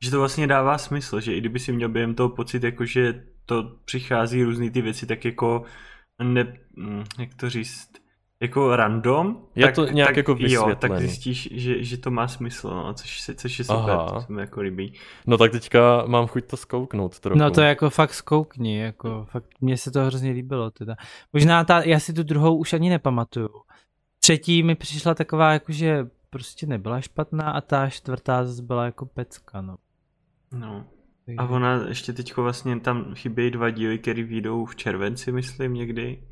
že to vlastně dává smysl, že i kdyby si měl během toho pocit, jako že to přichází různý ty věci, tak jako ne, hm, jak to říct, jako random. Je tak, to nějak tak, jako Jo, tak zjistíš, že, že to má smysl, no, což, se- což je super, Aha. to se mi jako líbí. No tak teďka mám chuť to zkouknout trochu. No to je jako fakt zkoukni, jako fakt mně se to hrozně líbilo teda. Možná ta, já si tu druhou už ani nepamatuju. Třetí mi přišla taková jakože prostě nebyla špatná a ta čtvrtá zase byla jako pecka, no. No. A ona ještě teďko vlastně tam chybějí dva díly, které vyjdou v červenci, myslím, někdy.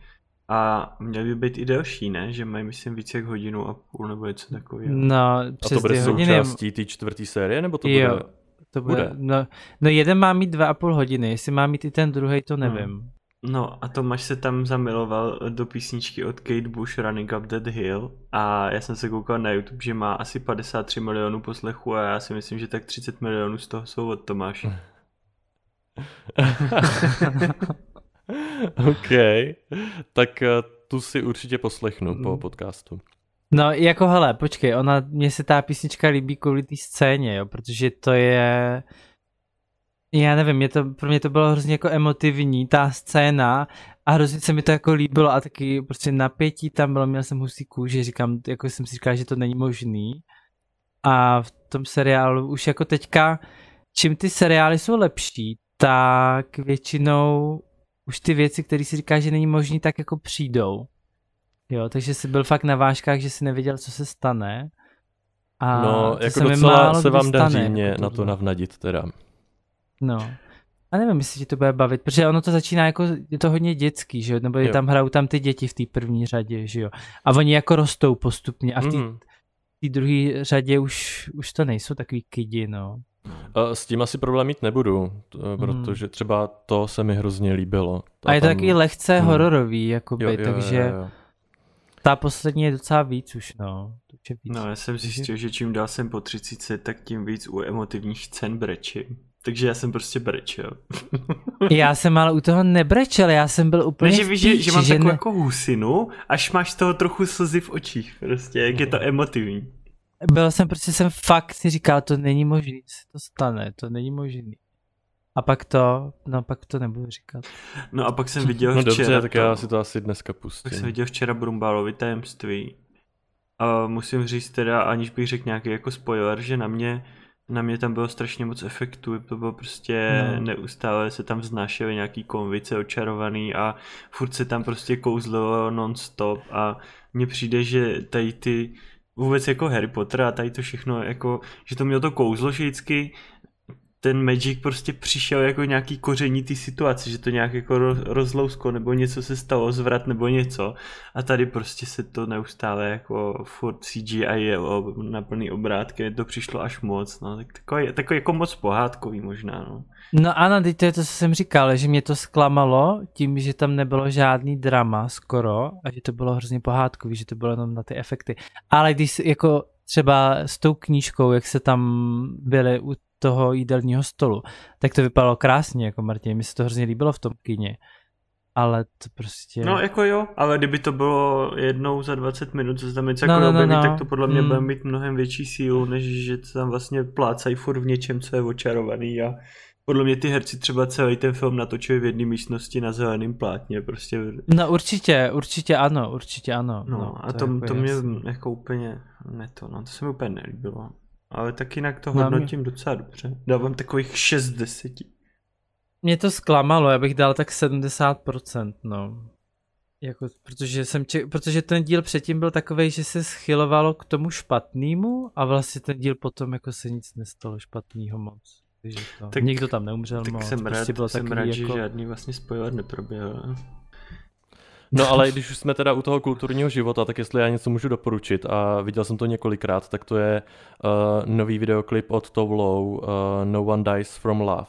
A měly by být i delší, ne? Že mají, myslím, více jak hodinu a půl nebo něco takového. No, A přes to bude součástí té čtvrté série, nebo to jo, bude... to bude, bude? No, no jeden má mít dva a půl hodiny, jestli má mít i ten druhý, to nevím. No a Tomáš se tam zamiloval do písničky od Kate Bush Running Up That Hill a já jsem se koukal na YouTube, že má asi 53 milionů poslechů a já si myslím, že tak 30 milionů z toho jsou od Tomáše. (laughs) (laughs) (laughs) OK, tak eh, tu si určitě poslechnu po Mm. podcastu. No jako hele, počkej, ona, mně se ta písnička líbí kvůli té scéně, jo, protože to je, já nevím, mě to, pro mě to bylo hrozně jako emotivní, ta scéna a hrozně se mi to jako líbilo a taky prostě napětí tam bylo, měl jsem husí kůži, říkám, jako jsem si říkal, že to není možný a v tom seriálu už jako teďka, čím ty seriály jsou lepší, tak většinou už ty věci, které si říká, že není možný, tak jako přijdou. Jo, takže jsi byl fakt na vážkách, že si nevěděl, co se stane. A no, jako se docela málo se vám daří stane, mě jako na to navnadit teda. No. A nevím, jestli ti to bude bavit, protože ono to začíná jako, je to hodně dětský, že jo, nebo je Jo. tam hrajou tam ty děti v té první řadě, že jo. A oni jako rostou postupně a v té Mhm. druhé řadě už, už to nejsou takový kidi, no. A S tím asi problém mít nebudu, t- protože třeba to se mi hrozně líbilo. A je to tam- taky lehce Hmm. hororový, jakoby, Jo, jo, takže jo, jo. ta poslední je docela víc už, no. To už je víc. No já jsem zjistil, že čím dál jsem po 30, tak tím víc u emotivních scén brečím. Takže já jsem prostě brečel. (laughs) Já jsem ale u toho nebrečel, já jsem byl úplně Ne, že víš, že, že mám takovou ne- jako husinu, až máš z toho trochu slzy v očích, prostě, jak je to emotivní. Byl jsem prostě jsem fakt si říkal, to není možný, že se to stane, to není možný. A pak to, no pak to nebudu říkat. No a pak jsem viděl No včera dobře, tak to, já si to asi dneska pak jsem pustím. viděl včera Brumbálovi tajemství. A musím říct teda, aniž bych řekl nějaký jako spoiler, že na mě na mě tam bylo strašně moc efektů, to bylo prostě No. no. neustále se tam vznášely nějaký konvice očarovaný a furt se tam prostě kouzlilo non-stop a mně přijde, že tady ty vůbec jako Harry Potter a tady to všechno jako, že to mělo to kouzlo, vždycky ten Magic prostě přišel jako nějaký koření té situace, že to nějak jako ro- rozlousko nebo něco se stalo, zvrat nebo něco a tady prostě se to neustále jako furt CGI jelo na plný obrátky, to přišlo až moc, no, tak takový, takový jako moc pohádkový možná, no. No ano, teď to je to, co jsem říkal, že mě to zklamalo tím, že tam nebylo žádný drama skoro a že to bylo hrozně pohádkový, že to bylo jenom na ty efekty. Ale když jako třeba s tou knížkou, jak se tam byli u toho jídelního stolu, tak to vypadalo krásně, jako Martin, mi se to hrozně líbilo v tom kině. Ale to prostě... No jako jo, ale kdyby to bylo jednou za 20 minut, co se tam něco No, jako no, no, objeví, no. tak to podle mě Mm. bude mít mnohem větší sílu, než že tam vlastně plácají furt v něčem, co je očarovaný a podle mě ty herci třeba celý ten film natočili v jedné místnosti na zeleném plátně, prostě No určitě, určitě ano, určitě ano. No, no a to to, jako to mě jasný. jako úplně ne to, no, to se mi úplně nelíbilo. Ale tak jinak to No, hodnotím docela dobře. Dávám takových 6 z 10. Mě to zklamalo, já bych dal tak 70%, no. Jako, protože, jsem ček, protože ten díl předtím byl takový, že se schylovalo k tomu špatnému a vlastně ten díl potom jako se nic nestalo špatného moc. Takže to, Tak- nikdo tam neumřel Tak moc. jsem rád, prostě bylo jsem rád jako... že žádný vlastně spoiler neproběhl. No ale když už jsme teda u toho kulturního života, tak jestli já něco můžu doporučit a viděl jsem to několikrát, tak to je uh, nový videoklip od Tovlow, uh, No One Dies From Love.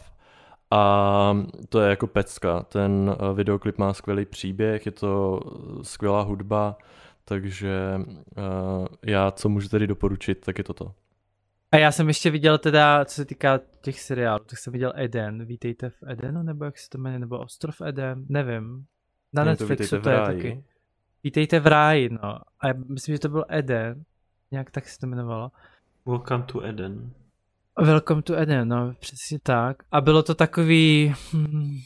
A to je jako pecka. Ten uh, videoklip má skvělý příběh, je to skvělá hudba, takže uh, já co můžu tedy doporučit, tak je to to. A já jsem ještě viděl teda, co se týká těch seriálů, tak jsem viděl Eden. Vítejte v Edenu, nebo jak se to jmenuje, nebo Ostrov Eden, nevím. Na Je to Netflixu Vítejte to je taky. Vítejte v ráji, no. A já myslím, že to byl Eden. Nějak tak se to jmenovalo. Welcome to Eden. Welcome to Eden, no, přesně tak. A bylo to takový, hmm,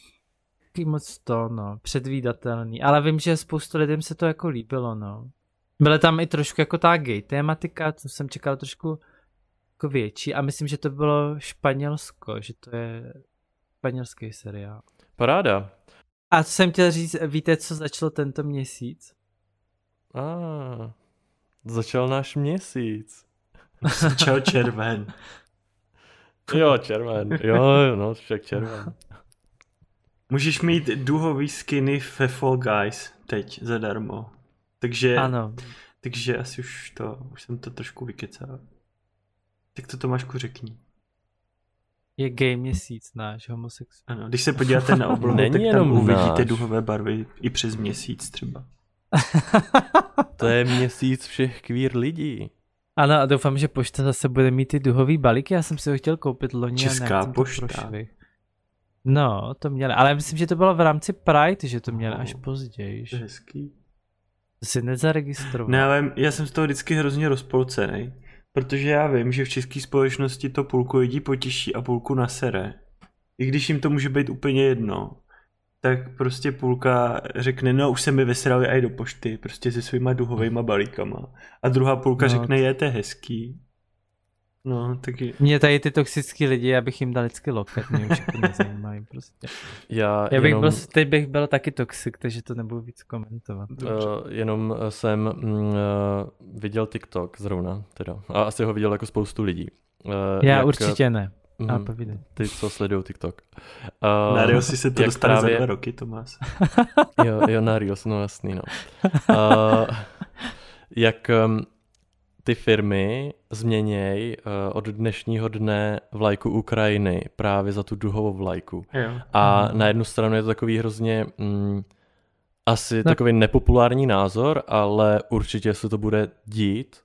moc to, no, předvídatelný. Ale vím, že spoustu lidem se to jako líbilo, no. Byla tam i trošku jako ta gay tématika, co jsem čekal trošku jako větší. A myslím, že to bylo Španělsko, že to je španělský seriál. Paráda. A co jsem chtěl říct, víte, co začalo tento měsíc? A, ah, začal náš měsíc. Čau červen. (laughs) Jo, červen. Jo, no, však červen. Můžeš mít duhový skiny ve Fall Guys teď zadarmo. Takže, Ano. takže asi už to, už jsem to trošku vykecal. Tak to Tomášku řekni. Je gay měsíc náš homosexuální. Ano, když se podíváte na oblohu, (laughs) Není tak tam jenom uvidíte náš. duhové barvy i přes měsíc třeba. (laughs) To je měsíc všech queer lidí. Ano a doufám, že pošta zase bude mít ty duhový balíky, já jsem si ho chtěl koupit loni a Česká to pošta. prošvih. No, to měli, ale myslím, že to bylo v rámci Pride, že to měli No, až později. To je hezký. To si nezaregistroval. Ne, ale já jsem z toho vždycky hrozně rozpolcený. Protože já vím, že v české společnosti to půlku lidí potěší a půlku nasere. I když jim to může být úplně jedno, tak prostě půlka řekne, no už se mi vysrali aj do pošty, prostě se svýma duhovejma balíkama. A druhá půlka No. no. řekne, je to je hezký. No, taky... Mě tady ty toxický lidi, já bych jim dal vždycky loket, mě už jako nezajímají prostě. Já, Já bych jenom, byl, teď bych byl taky toxik, takže to nebudu víc komentovat. uh, jenom jsem mm, uh, viděl TikTok zrovna, teda. A asi ho viděl jako spoustu lidí. Uh, Já jak, určitě ne. mhm, A povídej. ty, co sledují TikTok. Uh, Na Reels si se to dostane právě- za dva roky, Tomás. jo, jo, na Reels, no jasný, no. Uh, (laughs) jak um, ty firmy změněj uh, od dnešního dne vlajku Ukrajiny právě za tu duhovou vlajku. Jo. A Mhm. na jednu stranu je to takový hrozně mm, asi No. takový nepopulární názor, ale určitě se to bude dít.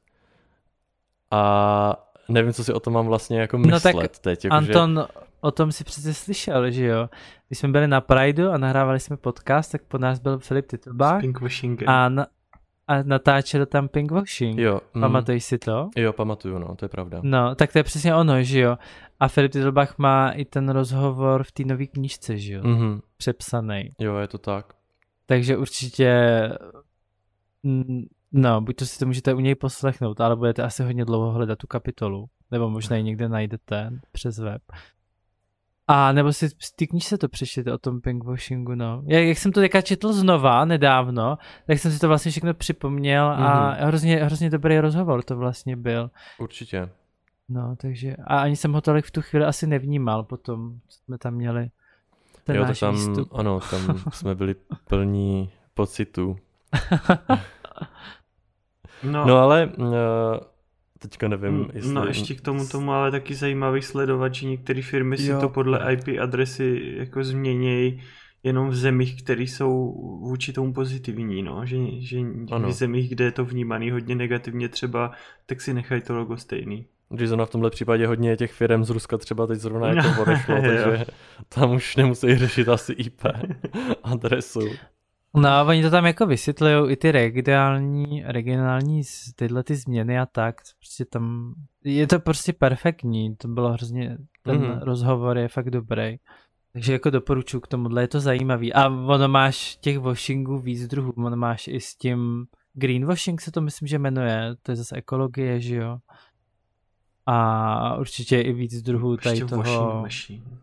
A nevím, co si o tom mám vlastně jako No myslet tak teď. Jako Anton, o tom si přece slyšel, že jo? Když jsme byli na Prideu a nahrávali jsme podcast, tak po nás byl Filip Titlbach a, na, a natáčel tam Pinkwashing. Jo, mm, Pamatuješ si to? jo, pamatuju, no, to je pravda. No, tak to je přesně ono, že jo? A Filip Titlbach má i ten rozhovor v té nové knížce, že jo? Mhm, Přepsaný. jo, je to tak. Takže určitě, mm, no, buď to si to můžete u něj poslechnout, ale budete asi hodně dlouho hledat tu kapitolu, nebo možná ji někde najdete přes web. A nebo si té knížce to přečtěte o tom pinkwashingu, no. Jak, jak jsem to teďka četl znova nedávno, tak jsem si to vlastně všechno připomněl a Mhm. hrozně, hrozně dobrý rozhovor to vlastně byl. Určitě. No, takže, a ani jsem ho tolik v tu chvíli asi nevnímal potom, co jsme tam měli. Ten jo, náš tam, výstup. ano, tam (laughs) jsme byli plní pocitů. No, (laughs) No ale uh, teďka nevím, Mm, jestli... No ještě k tomu tomu ale taky zajímavý sledovat, že některé firmy si Jo. to podle IP adresy jako změnějí jenom v zemích, které jsou vůči tomu pozitivní, no. Že, že Ano. v zemích, kde je to vnímaný hodně negativně třeba, tak si nechají to logo stejný. Když zrovna v tomhle případě hodně těch firm z Ruska třeba teď zrovna jako (laughs) odešlo, takže tam už nemusí řešit asi IP adresu. No a oni to tam jako vysvětlují i ty regionální, regionální tyhle ty změny a tak. Prostě tam, je to prostě perfektní, to bylo hrozně, ten Mhm. mm-hmm. rozhovor je fakt dobrý. Takže jako doporučuji k tomuhle, je to zajímavý. A ono máš těch washingů víc druhů, ono máš i s tím greenwashing se to myslím, že jmenuje, to je zase ekologie, že jo. A určitě i víc druhů tady Ještě toho... washing machine.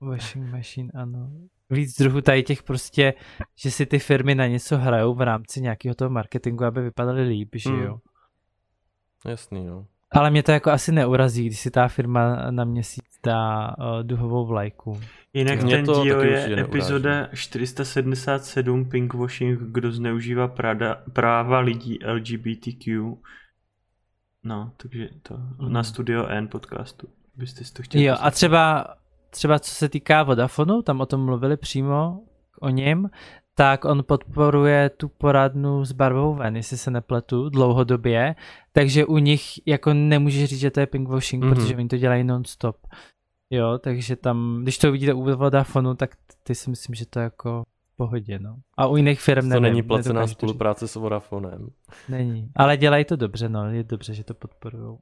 Washing machine, ano. Víc druhů tady těch prostě, že si ty firmy na něco hrajou v rámci nějakého toho marketingu, aby vypadaly líp, že Mm. jo. Jasný, no. Ale mě to jako asi neurazí, když si ta firma na měsíc dá uh, duhovou vlajku. Jinak Mě ten to díl je určitě neuráží. epizoda 477 Pinkwashing, kdo zneužívá prada, práva lidí LGBTQ. No, takže to na Studio N podcastu, byste si to chtěli Jo, a poslechnout. třeba, třeba co se týká Vodafonu, tam o tom mluvili přímo o něm, tak on podporuje tu poradnu s barvou ven, jestli se nepletu, dlouhodobě, takže u nich jako nemůžeš říct, že to je pinkwashing, Mhm. mm-hmm. protože oni to dělají non-stop. Jo, takže tam, když to uvidíte u Vodafonu, tak ty si myslím, že to je jako v pohodě, no. A u jiných firm To nevím, není placená to spolupráce s Vodafonem. Není, ale dělají to dobře, no, je dobře, že to podporujou.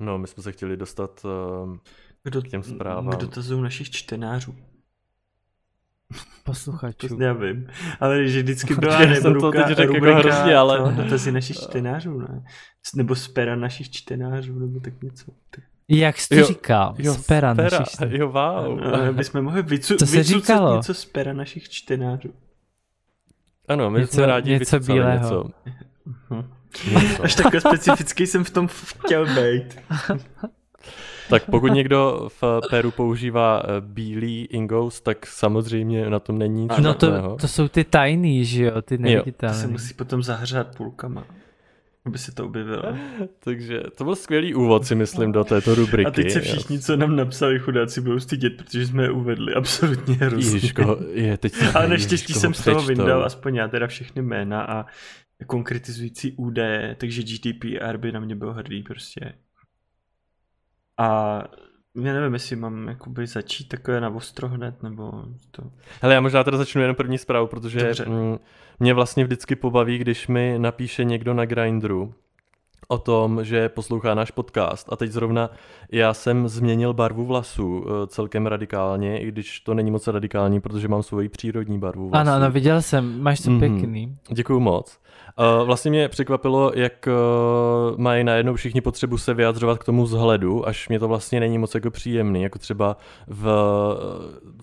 No, my jsme se chtěli dostat uh, Kdo, k těm zprávám. K dotazům našich čtenářů. Posluchačů. To já vím. Ale že vždycky byla Já jsem to teď řekl jako hrozně, ale- to, dotazy našich (laughs) čtenářů, ne? Nebo z pera našich čtenářů, nebo tak něco. Tak, Jak jsi to Jo, říkal? jo, z pera pera, našich čten- jo, wow. no, bychom (laughs) mohli vycu, Co se říkalo? něco z pera našich čtenářů. Ano, my Něco- jsme rádi něco vycucali bílého. Něco. Hm. něco. Až takhle specifický jsem v tom chtěl být. (laughs) Tak pokud někdo v Peru používá eh, bílý ingous, tak samozřejmě na tom není nic No špatného. to, to jsou ty tajný, že jo, ty To neviditelné. se musí potom zahřát půlkama. aby se to objevilo. (laughs) Takže to byl skvělý úvod, si myslím, do této rubriky. A teď se všichni, co nám napsali chudáci, budou stydět, protože jsme je uvedli absolutně hrozně. Ježiško, je, teď (laughs) Ale naštěstí jsem z toho vyndal aspoň já teda všechny jména a konkretizující údaje, takže GDPR by na mě byl hrdý prostě. A já nevím, jestli mám jakoby začít takové na ostro hned, nebo to... Hele, já možná teda začnu jenom první zprávu, protože Dobře. mě vlastně vždycky pobaví, když mi napíše někdo na Grindru, o tom, že poslouchá náš podcast a teď zrovna já jsem změnil barvu vlasů eh, celkem radikálně, i když to není moc radikální, protože mám svoji přírodní barvu vlasů. Ano, ano, viděl jsem, máš to mm-hmm. pěkný. Děkuju moc. Uh, vlastně mě překvapilo, jak uh, mají najednou všichni potřebu se vyjadřovat k tomu vzhledu, až mě to vlastně není moc jako příjemný, jako třeba v uh,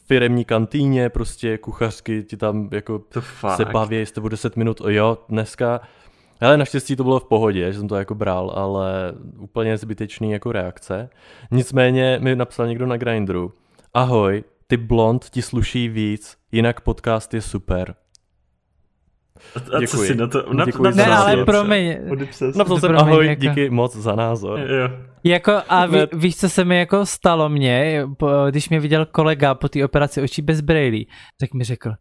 firemní kantýně, prostě kuchařky ti tam jako se baví, jste 10 minut, jo, dneska ale naštěstí to bylo v pohodě, že jsem to jako bral, ale úplně zbytečný jako reakce. Nicméně mi napsal někdo na Grindru. Ahoj, ty blond ti sluší víc, jinak podcast je super. A, a co si na to? Na, Děkuji na, ne, ale promiň. Napsal jsem ahoj, jako... díky moc za názor. Jo. Jako, a ví, víš, co se mi jako stalo mně, když mě viděl kolega po té operaci očí bez brejlí, tak mi řekl,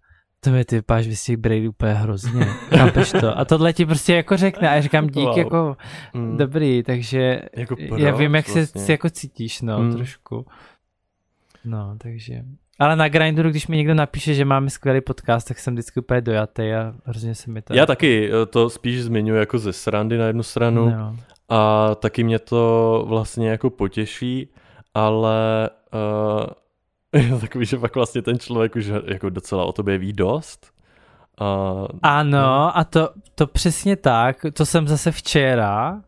to mi ty vypadáš vy těch brejlí úplně hrozně, (laughs) chápeš to? A tohle ti prostě jako řekne a já říkám dík wow. jako mm. dobrý, takže jako já vím, jak vlastně. se jako cítíš, no, mm. trošku. No, takže... Ale na Grindru, když mi někdo napíše, že máme skvělý podcast, tak jsem vždycky úplně dojatý a hrozně se mi to... Já taky eh, to spíš zmiňuji jako ze srandy na jednu stranu no. a taky mě to vlastně jako potěší, ale uh, (laughs) je takový, že pak vlastně ten člověk už jako docela o tobě ví dost. A... Ano, a to, to přesně tak, to jsem zase včera,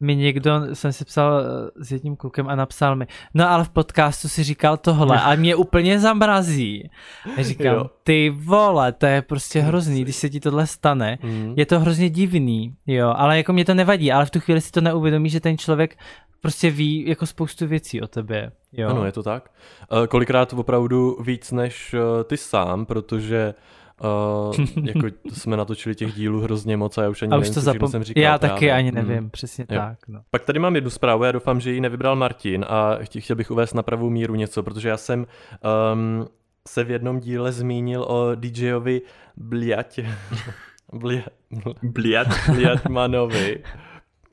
mi někdo, jsem si psal eh, s jedním klukem a napsal mi, no ale v podcastu si říkal tohle a mě úplně zamrazí. Já říkám, jo. ty vole, to je prostě hrozný, když se ti tohle stane. Mm. Je to hrozně divný, jo, ale jako mě to nevadí, ale v tu chvíli si to neuvědomí, že ten člověk prostě ví jako spoustu věcí o tebe. Jo. Ano, je to tak. Uh, kolikrát opravdu víc než uh, ty sám, protože Uh, jako (laughs) jsme natočili těch dílů hrozně moc a já už ani a už nevím, to zapom... jsem říkal. Já právě. taky ani nevím, hmm. přesně jo. tak. No. Pak tady mám jednu zprávu, já doufám, že ji nevybral Martin a chtěl bych uvést na pravou míru něco, protože já jsem um, se v jednom díle zmínil o DJovi Bliať. (laughs) Bliať. Bliať. Bliatmanovi.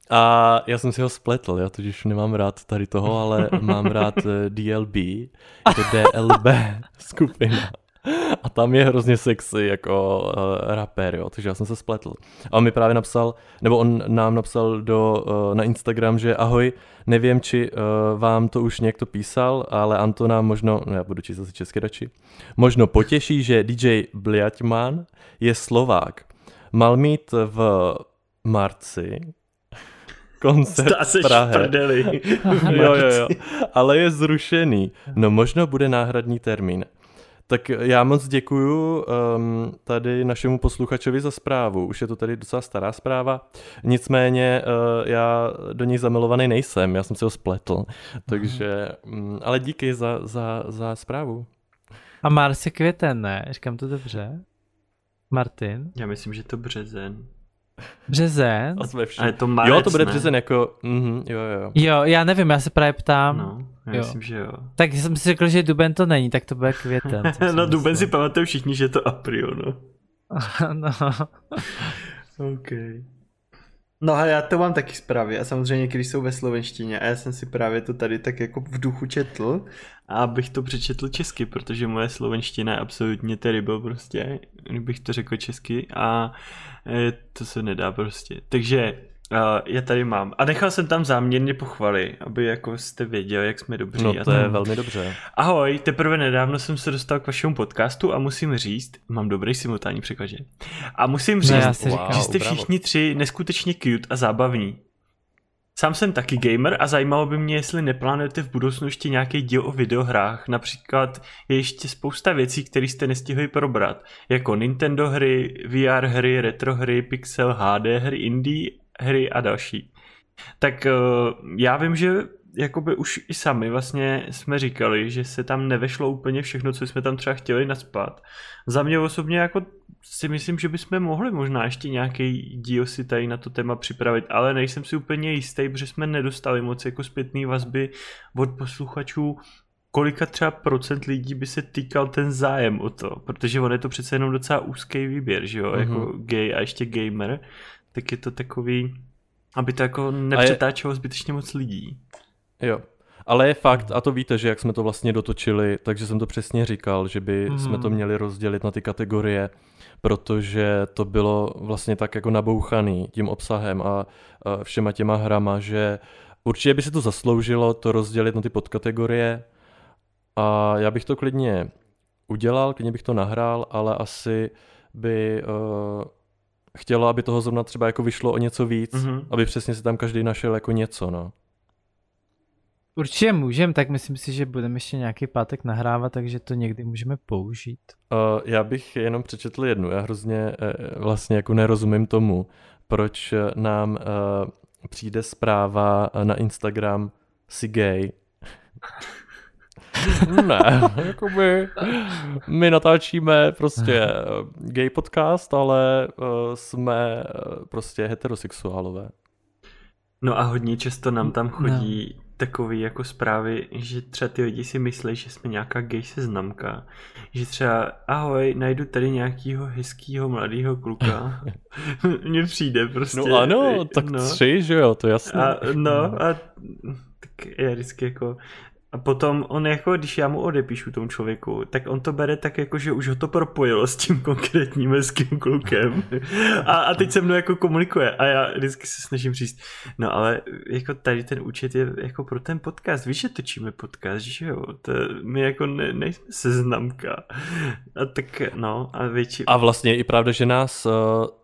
A já jsem si ho spletl, já totiž nemám rád tady toho, ale mám rád eh, DLB, je to DLB (laughs) skupina. (laughs) A tam je hrozně sexy jako uh, rapper, jo, takže já jsem se spletl. A on mi právě napsal, nebo on nám napsal do, uh, na Instagram, že ahoj, nevím, či uh, vám to už někdo písal, ale Antona možno, no já budu číst asi česky radši, možno potěší, že DJ Bliaťman je Slovák. Mal mít v marci (laughs) koncert v Prahe. (laughs) jo, jo, jo. Ale je zrušený. No možno bude náhradní termín. Tak já moc děkuju um, tady našemu posluchačovi za zprávu. Už je to tady docela stará zpráva. Nicméně uh, já do ní zamilovaný nejsem, já jsem si ho spletl. Takže, um, ale díky za, za, za zprávu. A Mars je květen, ne? Říkám to dobře? Martin? Já myslím, že to březen. Březen? A jsme A je to marec, Jo, to bude ne? březen jako, mm, jo, jo. Jo, já nevím, já se právě ptám. No, já jo. myslím, že jo. Tak jsem si řekl, že duben to není, tak to bude květen. (laughs) no duben si pamatuju všichni, že je to apríl, no. (laughs) no. OK. No a já to mám taky zprávy a samozřejmě, když jsou ve slovenštině a já jsem si právě to tady tak jako v duchu četl a abych to přečetl česky, protože moje slovenština je absolutně terrible prostě, kdybych to řekl česky a e, to se nedá prostě. Takže Uh, já tady mám. A nechal jsem tam záměrně pochvaly, aby jako jste věděli, jak jsme dobří. No to je velmi dobře. Ahoj, teprve nedávno jsem se dostal k vašemu podcastu a musím říct, mám dobrý simultánní překlad, A musím říct, no, že wow, jste všichni tři neskutečně cute a zábavní. Sám jsem taky gamer a zajímalo by mě, jestli neplánujete v budoucnu ještě nějaký díl o videohrách. Například je ještě spousta věcí, které jste nestihli probrat, jako Nintendo hry, VR hry, retro hry, pixel, HD hry, indie hry a další. Tak uh, já vím, že jakoby už i sami vlastně jsme říkali, že se tam nevešlo úplně všechno, co jsme tam třeba chtěli naspat. Za mě osobně jako si myslím, že bychom mohli možná ještě nějaký díl si tady na to téma připravit, ale nejsem si úplně jistý, protože jsme nedostali moc jako zpětný vazby od posluchačů, kolika třeba procent lidí by se týkal ten zájem o to, protože on je to přece jenom docela úzký výběr, že jo, mm-hmm. jako gay a ještě gamer, tak je to takový, aby to jako nepřetáčelo je... zbytečně moc lidí. Jo, ale je fakt, a to víte, že jak jsme to vlastně dotočili, takže jsem to přesně říkal, že by mm. jsme to měli rozdělit na ty kategorie, protože to bylo vlastně tak jako nabouchaný tím obsahem a, všema těma hrama, že určitě by si to zasloužilo to rozdělit na ty podkategorie a já bych to klidně udělal, klidně bych to nahrál, ale asi by uh, chtělo, aby toho zrovna třeba jako vyšlo o něco víc, mm-hmm. aby přesně si tam každý našel jako něco, no. Určitě můžeme, tak myslím si, že budeme ještě nějaký pátek nahrávat, takže to někdy můžeme použít. Uh, já bych jenom přečetl jednu. Já hrozně uh, vlastně jako nerozumím tomu, proč nám uh, přijde zpráva na Instagram si gay. Ne, jakoby my natáčíme prostě gay podcast, ale uh, jsme prostě heterosexuálové. No a hodně často nám tam chodí no takový jako zprávy, že třeba ty lidi si myslí, že jsme nějaká gay seznamka. Že třeba, ahoj, najdu tady nějakýho hezkýho mladého kluka. (laughs) Mně přijde prostě. No ano, tak no. tři, že jo, to jasné. A, no a tak já vždycky jako, a potom on jako, když já mu odepíšu tomu člověku, tak on to bere tak jako, že už ho to propojilo s tím konkrétním hezkým klukem. A, a teď se mnou jako komunikuje a já vždycky se snažím říct, no ale jako tady ten účet je jako pro ten podcast, víš, že točíme podcast, že jo, to, my jako ne, nejsme seznamka. A tak no a větši... A vlastně je i pravda, že nás uh,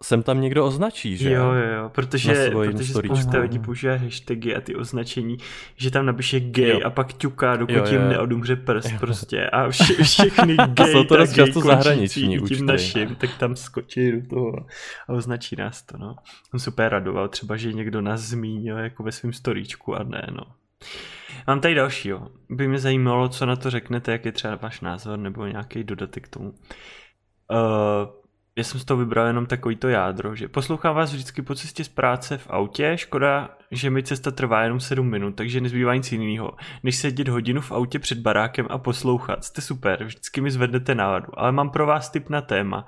sem tam někdo označí, že? Jo, jo, jo, protože, protože spousta lidí používá hashtagy a ty označení, že tam napíše gay jo. a pak ťuk ťuká, dokud jo, jo. jim neodumře prst jo. prostě a vše, všechny (laughs) gay, jsou to dost často zahraniční účty. tím naším, tak tam skočí do toho a označí nás to, no. Jsem super radoval, třeba, že někdo nás zmínil jako ve svém storíčku a ne, no. Mám tady další, jo. By mě zajímalo, co na to řeknete, jak je třeba váš názor nebo nějaký dodatek k tomu. Uh, já jsem z toho vybral jenom takový to jádro, že poslouchám vás vždycky po cestě z práce v autě, škoda, že mi cesta trvá jenom 7 minut, takže nezbývá nic jiného, než sedět hodinu v autě před barákem a poslouchat. Jste super, vždycky mi zvednete náladu, ale mám pro vás tip na téma.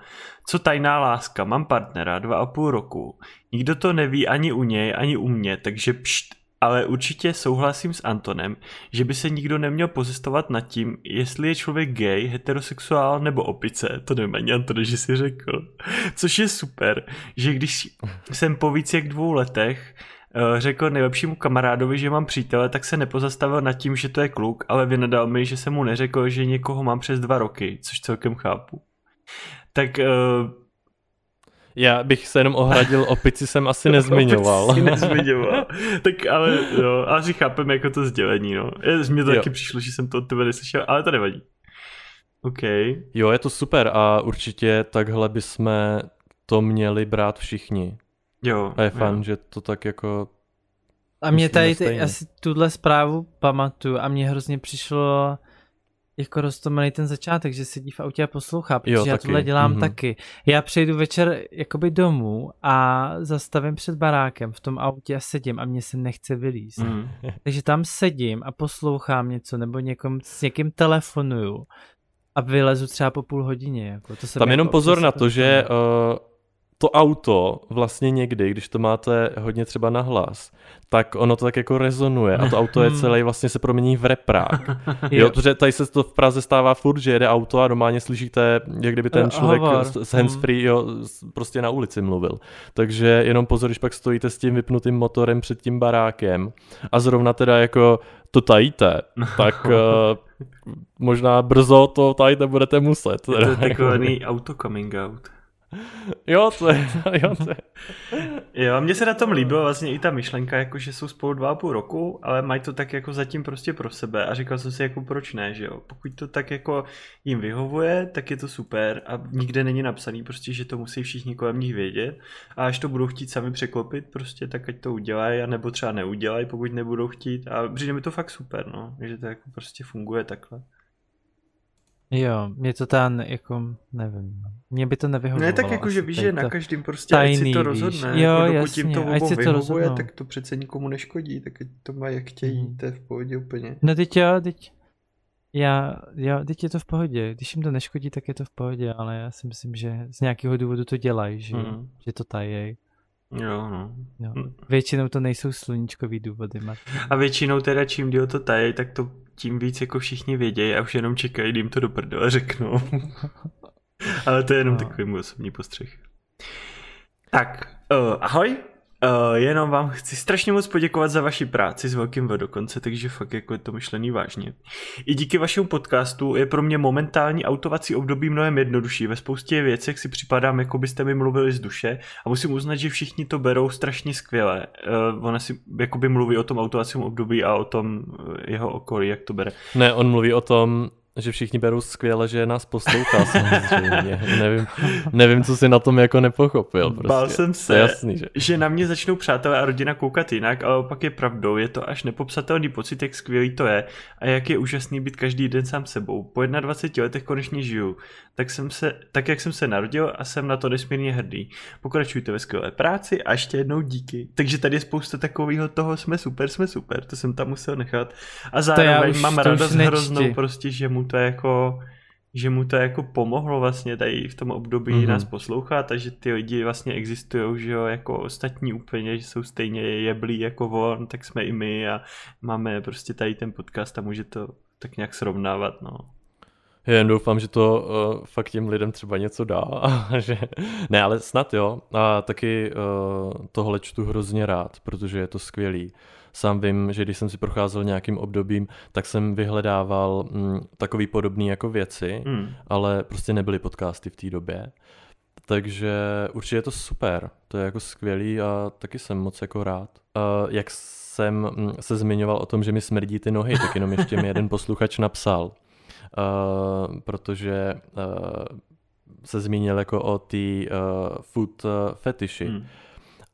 Co tajná láska? Mám partnera dva a půl roku. Nikdo to neví ani u něj, ani u mě, takže pšt, ale určitě souhlasím s Antonem, že by se nikdo neměl pozestovat nad tím, jestli je člověk gay, heterosexuál nebo opice. To nevím ani Antone, že si řekl. Což je super, že když jsem po víc jak dvou letech eh, řekl nejlepšímu kamarádovi, že mám přítele, tak se nepozastavil nad tím, že to je kluk, ale vynadal mi, že jsem mu neřekl, že někoho mám přes dva roky, což celkem chápu. Tak eh, já bych se jenom ohradil, opici jsem asi (laughs) nezmiňoval. Opici nezmiňoval. tak ale jo, ale si chápem jako to sdělení, no. Mně to jo. taky přišlo, že jsem to od tebe neslyšel, ale to nevadí. OK. Jo, je to super a určitě takhle bychom to měli brát všichni. Jo. A je fajn, že to tak jako... A mě tady, ty, asi tuhle zprávu pamatuju a mě hrozně přišlo jako roztomený ten začátek, že sedí v autě a poslouchá, protože jo, já tohle dělám mm-hmm. taky. Já přejdu večer jakoby domů a zastavím před barákem v tom autě a sedím a mě se nechce vylízt. Mm. (laughs) Takže tam sedím a poslouchám něco nebo někom, s někým telefonuju a vylezu třeba po půl hodině. Jako. To tam jenom jako pozor na to, že uh, to auto vlastně někdy, když to máte hodně třeba na hlas, tak ono to tak jako rezonuje a to auto je celé vlastně se promění v reprák. (laughs) jo, protože tady se to v Praze stává furt, že jede auto a normálně slyšíte, jak kdyby ten člověk s handsfree jo, prostě na ulici mluvil. Takže jenom pozor, když pak stojíte s tím vypnutým motorem před tím barákem a zrovna teda jako to tajíte, (laughs) tak uh, možná brzo to tady budete muset. Je to (laughs) takový auto coming out. Jo, to je, (laughs) jo, to je. Jo, mně se na tom líbilo vlastně i ta myšlenka, jako že jsou spolu dva a půl roku, ale mají to tak jako zatím prostě pro sebe a říkal jsem si jako proč ne, že jo. Pokud to tak jako jim vyhovuje, tak je to super a nikde není napsaný prostě, že to musí všichni kolem nich vědět a až to budou chtít sami překlopit prostě, tak ať to udělají a nebo třeba neudělají, pokud nebudou chtít a přijde mi to fakt super, no, že to jako prostě funguje takhle. Jo, mě to tam jako, nevím, mě by to nevyhovovalo. Ne, tak jako, že víš, že na každém prostě, tajný, ať si to víš. rozhodne. Jo, jako, dokud jasně, jim to ať si to rozhodnou. tak to přece nikomu neškodí, tak ať to má jak chtějí, Mhm. to je v pohodě úplně. No teď jo, teď, já, jo, teď je to v pohodě, když jim to neškodí, tak je to v pohodě, ale já si myslím, že z nějakého důvodu to dělají, že, Mhm. že to tají. Jo, no. Jo. Mm. Většinou to nejsou sluníčkový důvody, Martin. A většinou teda čím díl to tají, tak to tím víc jako všichni vědějí a už jenom čekají, kdy jim to do prdele řeknou. (laughs) Ale to je jenom No. takový můj osobní postřeh. Tak, uh, ahoj. Uh, jenom vám chci strašně moc poděkovat za vaši práci s velkým V dokonce, takže fakt jako je to myšlený vážně. I díky vašemu podcastu je pro mě momentální autovací období mnohem jednodušší. Ve spoustě věcech si připadám, jako byste mi mluvili z duše a musím uznat, že všichni to berou strašně skvěle. Uh, ona si jakoby mluví o tom autovacím období a o tom uh, jeho okolí, jak to bere. Ne, on mluví o tom, že všichni berou skvěle, že nás poslouchá samozřejmě. nevím, nevím, co si na tom jako nepochopil. Prostě. Bál jsem To se, je jasný, že? že na mě začnou přátelé a rodina koukat jinak, ale opak je pravdou. Je to až nepopsatelný pocit, jak skvělý to je a jak je úžasný být každý den sám sebou. Po 21 letech konečně žiju, tak, jsem se, tak jak jsem se narodil a jsem na to nesmírně hrdý. Pokračujte ve skvělé práci a ještě jednou díky. Takže tady je spousta takového toho, jsme super, jsme super, to jsem tam musel nechat. A zároveň mám to radost hroznou prostě, že mu to jako že mu to jako pomohlo vlastně tady v tom období Mhm. mm-hmm. nás poslouchat a že ty lidi vlastně existují, že jo, jako ostatní úplně, že jsou stejně jeblí jako on, tak jsme i my a máme prostě tady ten podcast a může to tak nějak srovnávat, no. Já jen doufám, že to uh, fakt těm lidem třeba něco dá. (laughs) že... Ne, ale snad jo. A taky uh, tohle čtu hrozně rád, protože je to skvělý. Sám vím, že když jsem si procházel nějakým obdobím, tak jsem vyhledával mm, takový podobný jako věci, Hmm. ale prostě nebyly podcasty v té době. Takže určitě je to super, to je jako skvělý a taky jsem moc jako rád. Uh, jak jsem mm, se zmiňoval o tom, že mi smrdí ty nohy, tak jenom ještě mi jeden posluchač napsal, uh, protože uh, se zmínil jako o té uh, food uh, fetiši. Hmm.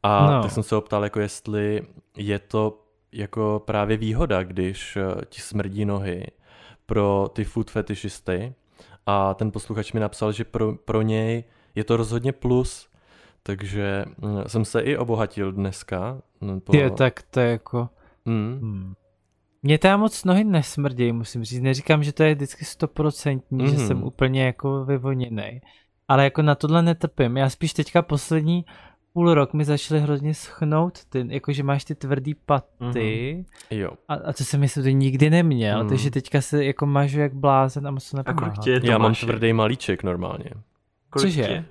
A no. tak jsem se optal, jako jestli je to jako právě výhoda, když eh, ti smrdí nohy pro ty food fetišisty. A ten posluchač mi napsal, že pro, pro něj je to rozhodně plus, takže mm, jsem se i obohatil dneska. mm, Po... Je, tak to je jako... Mm. Hmm. Mě tam moc nohy nesmrdějí, musím říct. Neříkám, že to je vždycky stoprocentní, mm-hmm. že Mhm. jsem úplně jako vyvoněný. Ale jako na tohle netrpím. Já spíš teďka poslední půl rok mi začaly hrozně schnout, ty, jakože máš ty tvrdý paty Jo. a, a to jsem myslím, že nikdy neměl, Mhm. takže teďka se jako mažu jak blázen a moc to A nepomáhá. kolik tě je Já mám tvrdý malíček normálně. Kolik Cože? tě?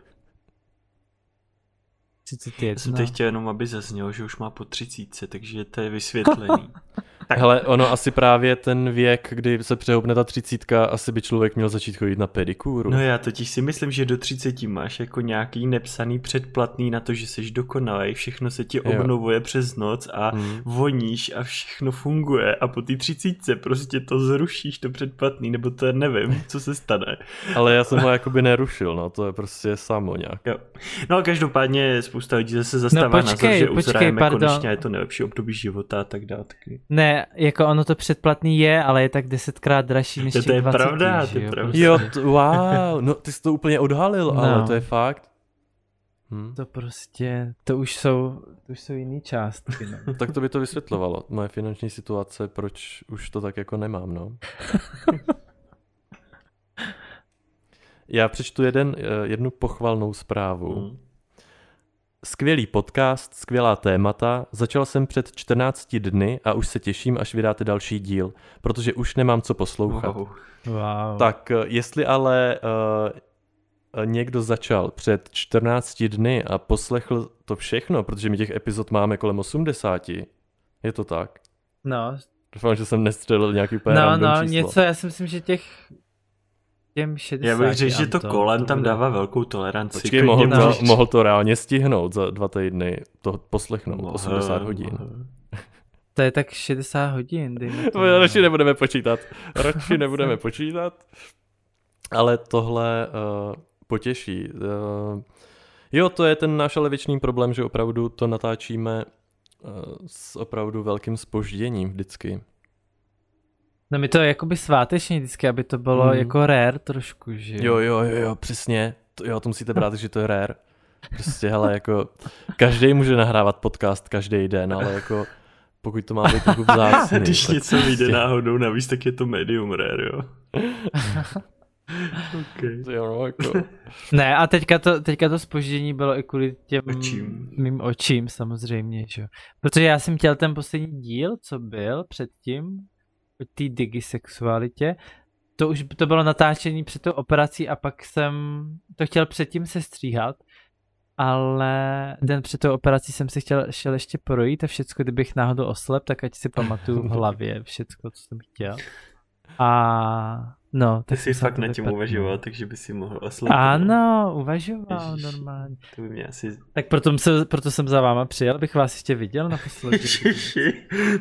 31. Já jsem teď chtěl jenom, aby zaznělo, že už má po třicítce, takže to je vysvětlení. (laughs) Tak. Hele, ono asi právě ten věk, kdy se přehoupne ta třicítka, asi by člověk měl začít chodit na pedikúru. No já totiž si myslím, že do 30 máš jako nějaký nepsaný předplatný na to, že jsi dokonalý, všechno se ti Jo. obnovuje přes noc a Hmm. voníš a všechno funguje a po té třicítce prostě to zrušíš, to předplatný, nebo to nevím, co se stane. Ale já jsem ho jakoby nerušil, no, to je prostě samo nějak. Jo. No a každopádně spousta lidí zase zastává No počkej, názor, že počkej, uzrajeme pardon. konečně je to nejlepší období života a tak dále. Taky. Jako ono to předplatný je, ale je tak desetkrát dražší než To těch je 20, pravda, to je jo? pravda. Jo, (laughs) t- wow, no ty jsi to úplně odhalil, No. ale to je fakt. Hm. To prostě, to už jsou, to už jsou jiný částky. No. (laughs) Tak to by to vysvětlovalo, moje finanční situace, proč už to tak jako nemám, no. (laughs) Já přečtu jeden, eh, jednu pochvalnou zprávu. Hmm. Skvělý podcast, skvělá témata. Začal jsem před 14 dny a už se těším, až vydáte další díl, protože už nemám co poslouchat. Wow. Wow. Tak eh, jestli ale uh, někdo začal před 14 dny a poslechl to všechno, protože my těch epizod máme kolem 80, je to tak? No, Doufám, že jsem nestřelil nějaký úplně no, no, číslo. něco, já si myslím, že těch těm 60 Já bych řekl, že to kolem tam bude- dává velkou toleranci. Počkej, mohl to, mohl to reálně stihnout za dva týdny, to poslechnout, Mohl, 80 hodin. mohl. (laughs) To je tak 60 hodin, To (laughs) tomu. radši nebudeme počítat. Radši (laughs) nebudeme počítat. Ale tohle uh, potěší. Uh, jo, to je ten náš ale věčný problém, že opravdu to natáčíme uh, s opravdu velkým spožděním vždycky. No my to je jakoby svátečně vždycky, aby to bylo Mhm. jako rare trošku, že Jo, jo, jo, jo, přesně. To, jo, to musíte brát, že to je rare. Prostě, hele, jako, každý může nahrávat podcast každý den, ale jako, pokud to má být trochu vzácný. (laughs) Když něco vyjde prostě- náhodou navíc, tak je to medium rare, jo. (laughs) okay. Jo, no, jako, Ne, a teďka to, teďka to spoždění bylo i kvůli těm Očím. mým očím samozřejmě, že jo. Protože já jsem chtěl ten poslední díl, co byl předtím, té digisexualitě, to už to bylo natáčení před tou operací a pak jsem to chtěl předtím se stříhat, ale den před tou operací jsem si chtěl, šel ještě projít a všecko, kdybych náhodou oslep, tak ať si pamatuju v hlavě všecko, co jsem chtěl. A no, Ty tak jsi jsem se fakt na nad tím vypadl. uvažoval, takže by si mohl oslepnout. Ano, uvažoval Ježiš. normálně. To by mě asi... Tak proto, se, proto jsem za váma přijel, abych vás ještě viděl naposledy. (laughs) Ježiši,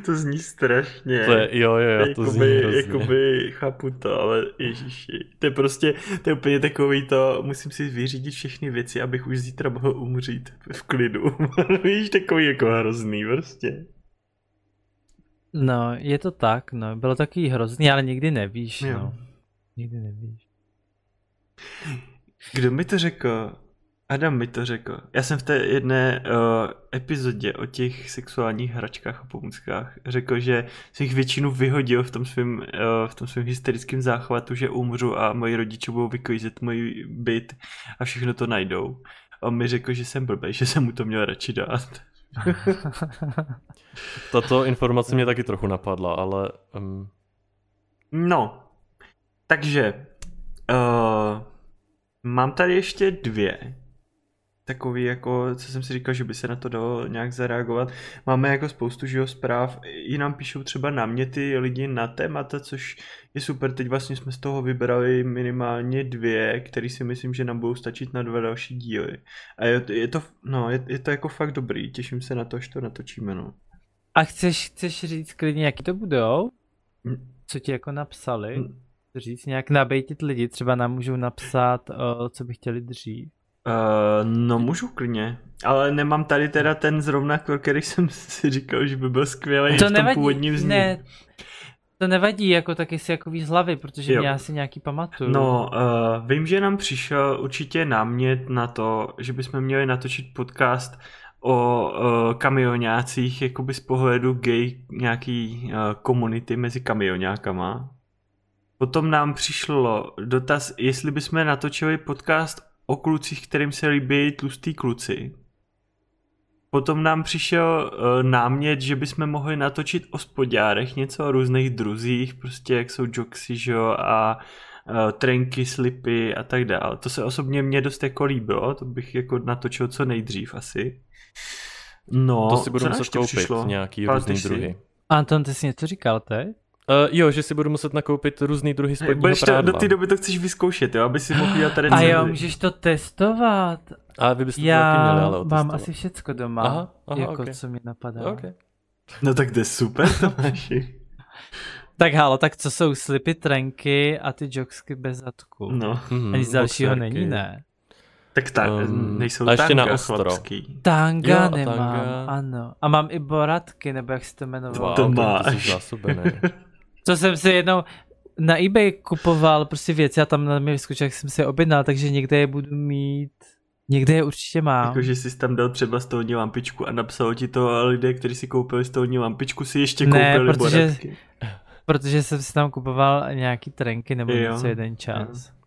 to zní strašně. to je, jo, jo, jo, to zní jakoby, hrozně. jakoby, chápu to, ale ježiši. To je prostě, to je úplně takový to, musím si vyřídit všechny věci, abych už zítra mohl umřít v klidu. (laughs) Víš, takový jako hrozný prostě. No, je to tak, no. Bylo takový hrozný, ale nikdy nevíš, Jo. no. Nikdy nevíš. Kdo mi to řekl? Adam mi to řekl. Já jsem v té jedné uh, epizodě o těch sexuálních hračkách a pomůckách řekl, že jsem jich většinu vyhodil v tom svém uh, v tom svém hysterickém záchvatu, že umřu a moji rodiče budou vyklízet můj byt a všechno to najdou. A on mi řekl, že jsem blbej, že jsem mu to měl radši dát. (laughs) Tato informace mě taky trochu napadla, ale um, No, takže uh, mám tady ještě dvě. Takový jako, co jsem si říkal, že by se na to dalo nějak zareagovat. Máme jako spoustu živého zpráv, i nám píšou třeba náměty lidi na témata, což je super. Teď vlastně jsme z toho vybrali minimálně dvě, které si myslím, že nám budou stačit na dva další díly. A je, je to, no, je, je to jako fakt dobrý, těším se na to, až to natočíme, no. A chceš, chceš říct klidně, jaký to budou? Mm. Co ti jako napsali? Mm. Říct nějak nabejtit lidi, třeba nám můžou napsat, o, co by chtěli dřív. Uh, no můžu klidně, ale nemám tady teda ten zrovna, který jsem si říkal, že by byl skvělý v To tom nevadí, původním zní. ne, to nevadí, jako taky si jako víc z hlavy, protože Jo. mě asi nějaký pamatuju. No, uh, vím, že nám přišel určitě námět na to, že bychom měli natočit podcast o uh, kamionácích, jakoby z pohledu gay nějaký uh, komunity mezi kamionákama. Potom nám přišlo dotaz, jestli bychom natočili podcast o klucích, kterým se líbí tlustý kluci. Potom nám přišel uh, námět, že bychom mohli natočit o spodárech, něco o různých druzích, prostě jak jsou joxy, že jo, a uh, trenky, slipy a tak dále. To se osobně mně dost jako líbilo, to bych jako natočil co nejdřív asi. No, to si budu muset koupit, přišlo? nějaký různý druhy. Anton, ty jsi něco říkal teď? Uh, jo, že si budu muset nakoupit různý druhy spodního Budeš to, do té doby to chceš vyzkoušet, jo, aby si mohl dělat tady A jo, můžeš to testovat. A vy byste to taky Já měli, ale mám asi všecko doma, Aha, aha, jako ok. co mi napadá. Okay. No tak to je super, Tomáši. (laughs) Tak halo, tak co jsou slipy, trenky a ty jogsky bez zadku? No, Mm, Ani z dalšího boxerky. není, ne? tak ta, Um, nejsou a ještě na tanga ostro. chlapský. Tanga Jo, nemám, tanga. ano. A mám i boratky, nebo jak se to jmenovalo. Wow, To máš. jsi zásobený. (laughs) To jsem si jednou na eBay kupoval prostě věci a tam na mě vyskočil, jak jsem si je objednal, takže někde je budu mít. Někde je určitě mám. Jako, že jsi tam dal třeba stolní lampičku a napsalo ti to a lidé, kteří si koupili stolní lampičku, si ještě Ne, koupili protože-. Protože jsem si tam kupoval nějaký trenky nebo Jo. něco jeden čas. A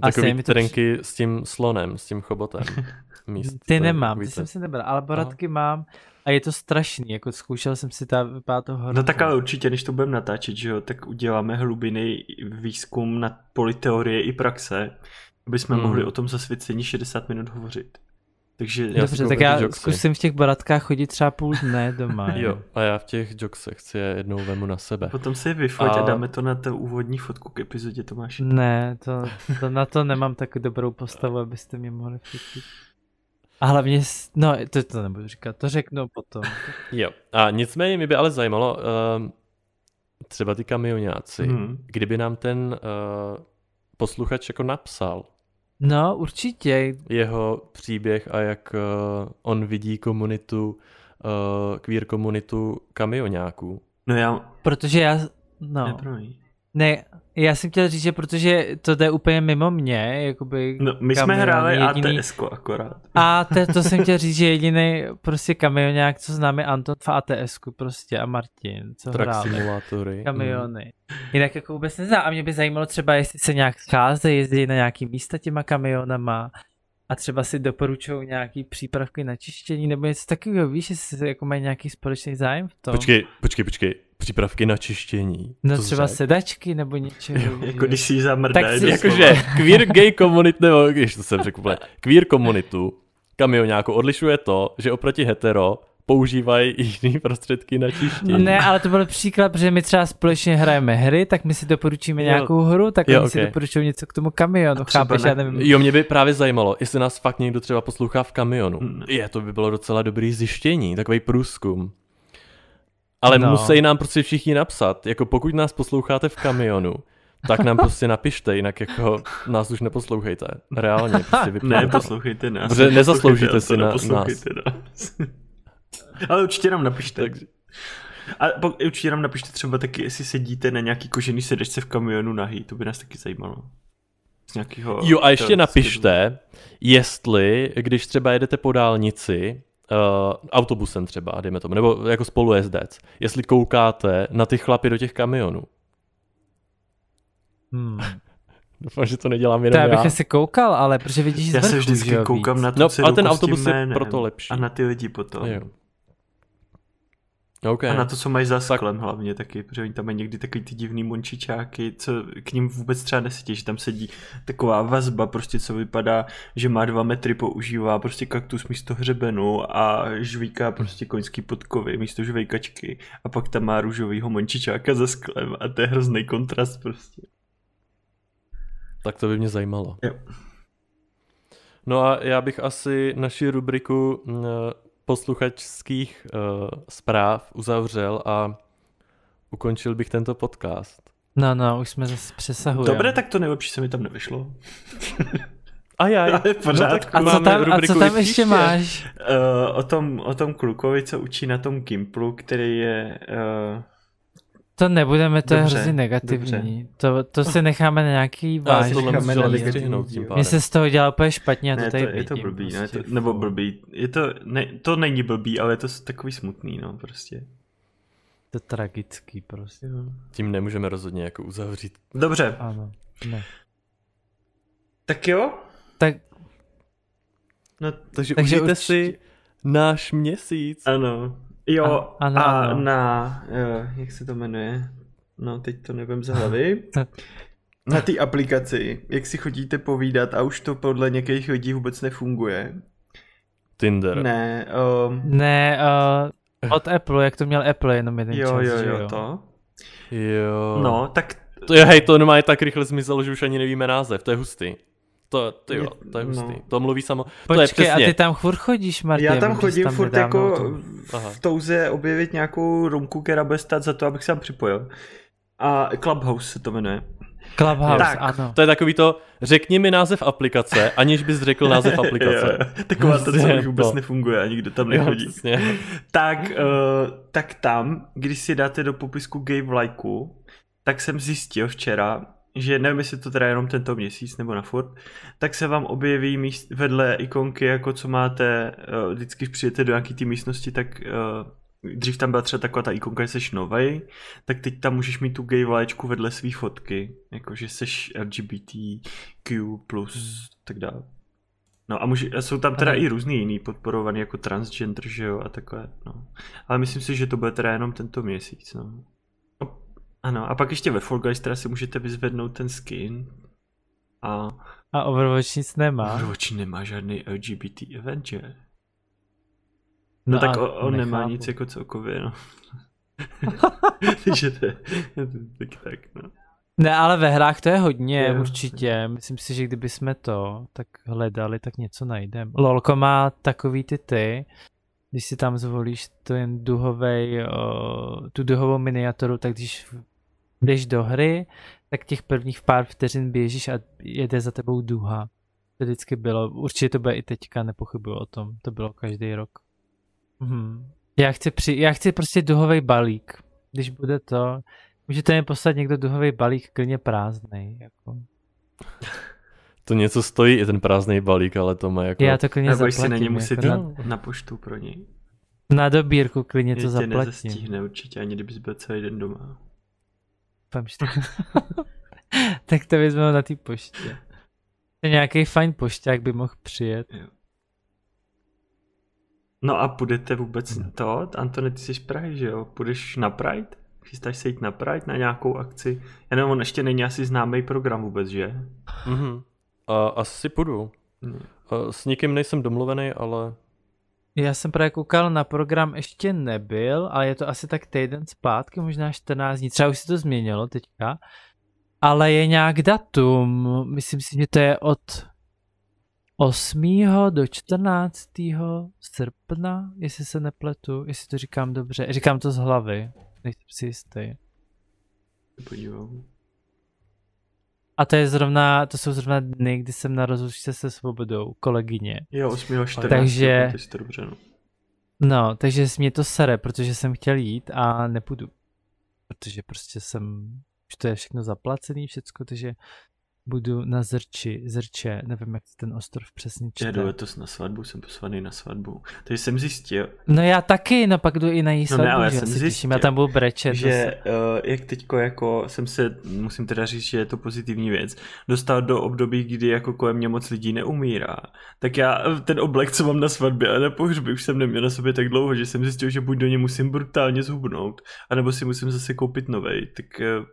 Takový mi to trenky s tím slonem, s tím chobotem. (laughs) Míst, Ty to nemám, takový ty jsem si nebral, ale boratky mám a je to strašný, jako zkoušel jsem si ta vypadá to hrozně. No tak ale určitě, než to budeme natáčet, že jo, tak uděláme hlubiny výzkum na politeorie i praxe, aby jsme Hmm. mohli o tom zasvěcení 60 minut hovořit. Takže Já si Dobře, tak já jogsy. zkusím v těch baratkách chodit třeba půl dne (laughs) doma. Jo, a já v těch jogsech si je jednou vemu na sebe. potom se je vyfoť a... A- dáme to na tu úvodní fotku k epizodě Tomáši. Ne, to, to, na to nemám tak dobrou postavu, abyste mě mohli fotit. A hlavně, no to, to nebudu říkat, to řeknu potom. Jo, a nicméně mi by ale zajímalo, um, třeba ty kamionáci, Hmm. kdyby nám ten uh, posluchač jako napsal No, určitě. jeho příběh a jak uh, on vidí komunitu, uh, queer komunitu kamionáků. No já... Protože já, Ne, no, promiň. Ne, já jsem chtěl říct, že protože to jde úplně mimo mě, jakoby No, my jsme kamion hráli jediný- ATS akorát. A to, to jsem chtěl říct, že jediný prostě kamionák, co známe, Anton v ATS prostě a Martin, co Truck hráli. simulátory. Kamiony. Jinak jako vůbec neznám. A mě by zajímalo třeba, jestli se nějak scházejí, jezdí na nějaký místa těma kamionama a třeba si doporučují nějaký přípravky na čištění nebo něco takového, víš, jestli jako mají nějaký společný zájem v tom. Počkej, počkej, počkej. Přípravky na čištění. No To třeba řek? sedačky nebo něčeho. Jako když si ji zamrdá. Tak si- Jakože queer gay komunit, nebo když to jsem řekl úplně, queer komunitu kamionáku odlišuje to, že oproti hetero používají jiné prostředky na čištění. Ne, ale to byl příklad, protože my třeba společně hrajeme hry, tak my si doporučíme Jo. nějakou hru, tak Jo, oni si ok. doporučují něco k tomu kamionu, chápeš, na- já nevím. Jo, mě by právě zajímalo, jestli nás fakt někdo třeba poslouchá v kamionu. Hmm. Je, to by bylo docela dobrý zjištění, takový průzkum. Ale No. musí nám prostě všichni napsat, jako pokud nás posloucháte v kamionu, tak nám prostě napište, jinak jako nás už neposlouchejte. Reálně, prostě (laughs) Ne, poslouchejte nás. Dobře, nezasloužíte si na- neposlouchejte nás. (laughs) Ale určitě nám napište. Takže, A po- určitě nám napište třeba taky, jestli sedíte na nějaký kožený sedačce v kamionu nahý, to by nás taky zajímalo. Z nějakého... jo a ještě napište, jestli, když třeba jedete po dálnici, uh, autobusem třeba, dejme tomu, nebo jako spolujezdec, jestli koukáte na ty chlapy do těch kamionů. Hmm. (laughs) Doufám, že to nedělám To jenom já já. bych asi koukal, ale protože vidíš Já se vždycky koukám víc. na tu No, ale ten autobus je proto lepší. A na ty lidi potom. Jo. Okay. A na to, co mají za sklem hlavně taky, protože oni tam mají někdy takový ty divný mončičáky, co k ním vůbec třeba nesedí, že tam sedí taková vazba, prostě co vypadá, že má dva metry, používá prostě kaktus místo hřebenu a žvíká prostě koňský podkovy místo žvejkačky a pak tam má růžovýho mončičáka za sklem a to je hrozný kontrast prostě. Tak to by mě zajímalo. Jo. No a já bych asi naši rubriku mm, posluchačských uh, zpráv uzavřel a ukončil bych tento podcast. No, no, už jsme zase přesahujeme. Dobré, tak to nejlepší se mi tam nevyšlo. A já. (laughs) Ale v pořádku. A co tam, a co tam ještě příště. máš? Uh, o, tom, o tom klukovi, co učí na tom Gimplu, který je... Uh, To nebudeme, to je Dobře, hrozně negativní. To, to si necháme na nějaký (laughs) vážný. Mně se z toho dělá úplně špatně, já to ne, tady to, je to vidím, blbý, ne, prostě. to, nebo blbý. Je to, ne, to není blbý, ale je to takový smutný, no, prostě. To tragický prostě. Jo. Tím nemůžeme rozhodně jako uzavřít. Dobře, Ano. Ne. tak jo. Tak No, Takže, Takže Takže užijte určitě- si náš měsíc. ano. Jo, A- ano, a ano. na, uh, jak se to jmenuje? No, teď to nevím z hlavy. (laughs) Na té aplikaci, jak si chodíte povídat a už to podle některých lidí vůbec nefunguje. Tinder. Ne, um, ne, uh, od Apple, jak to měl Apple jenom jeden jo, čas, jo, že jo, to. Jo. No, tak To je, hej, to normálně tak rychle zmizelo, že už ani nevíme název, to je hustý. To, to, jo, to je No. hustý. To mluví samo. to je Počkej, a přesně. ty tam furt chodíš, Martin? já tam chodím tam furt jako to- v- touze objevit nějakou rumku, která bude stát za to, abych se tam připojil. A Clubhouse se to jmenuje. Clubhouse, Tak. ano. To je takový to, řekni mi název aplikace, aniž bys řekl název (laughs) aplikace. Jo, Taková ta, co už vůbec to. nefunguje a nikdo tam Jo, nechodí. přesně. tak, uh, tak tam, když si dáte do popisku gay v lajku, tak jsem zjistil včera, že nevím, jestli to teda jenom tento měsíc nebo na furt, tak se vám objeví míst, vedle ikonky, jako co máte, uh, vždycky když přijete do nějaký té místnosti, tak uh, dřív tam byla třeba taková ta ikonka, že seš novej, tak teď tam můžeš mít tu gay vlaječku vedle svý fotky, jakože seš LGBTQ+, tak dále. No a, může, a jsou tam teda Ano. i různý jiný podporovaný jako transgender, že jo, a takhle, no. Ale myslím si, že to bude teda jenom tento měsíc, no. No, Ano, a pak ještě ve Fall Guys teda si můžete vyzvednout ten skin a A Overwatch nic nemá. Overwatch nemá žádný LGBT event, že? No, no tak on, on nemá nic jako celkově, no. (laughs) Takže to je, tak, tak, no. Ne, ale ve hrách to je hodně, je, určitě. Myslím si, že kdyby jsme to tak hledali, tak něco najdeme. Lolko má takový ty ty, když si tam zvolíš ten duhovej, o, tu duhovou miniaturu, tak když jdeš do hry, tak těch prvních pár vteřin běžíš a jede za tebou duha. To vždycky bylo, určitě to bude i teďka, nepochybuji o tom, to bylo každý rok. Mhm. Já chci, při, já chci prostě duhový balík. Když bude to, můžete mi poslat někdo duhový balík klidně prázdný. Jako. To něco stojí i ten prázdný balík, ale to má jako... Já to klidně Nebo zaplatím. si na ně muset jako na, na poštu pro něj. na, dobírku klidně to Tě zaplatím. nezastihne určitě, ani kdybys byl celý den doma. (laughs) Tak to vezmeme na té poště. Nějaký fajn pošťák by mohl přijet. No a půjdete vůbec to? Antony, ty jsi z Prahy, že jo? Půjdeš na Pride? Chystáš se jít na Pride na nějakou akci? Já nevím, on ještě není asi známý program vůbec, že? Mhm. A asi půjdu. Hmm. A s nikým nejsem domluvený, ale Já jsem právě koukal na program, ještě nebyl, ale je to asi tak týden zpátky, možná 14 dní, třeba už se to změnilo teďka, ale je nějak datum, myslím si, že to je od 8. do 14. srpna, jestli se nepletu, jestli to říkám dobře, říkám to z hlavy, nejsem si jistý. Podívám. A to je zrovna, to jsou zrovna dny, kdy jsem na rozlučce se svobodou kolegyně. Jo, 8. 14. Takže- To dobře, no. No, takže mě to sere, protože jsem chtěl jít a nepůjdu. Protože prostě jsem, už to je všechno zaplacený, všecko, takže budu na Zrči, Zrče, nevím, jak ten ostrov přesně čte. Jedu letos na svatbu, jsem posvaný na svatbu. Takže jsem zjistil, No já taky, no pak jdu i na jí No svatbu, ne, ale já já jsem se zjistil, těším, já tam budu brečet. že uh, jak teďko jako jsem se, musím teda říct, že je to pozitivní věc, dostal do období, kdy jako kolem mě moc lidí neumírá, tak já eh, ten oblek, co mám na svatbě a na pohřbě, už jsem neměl na sobě tak dlouho, že jsem zjistil, že buď do něj musím brutálně zhubnout, anebo si musím zase koupit novej, tak, eh,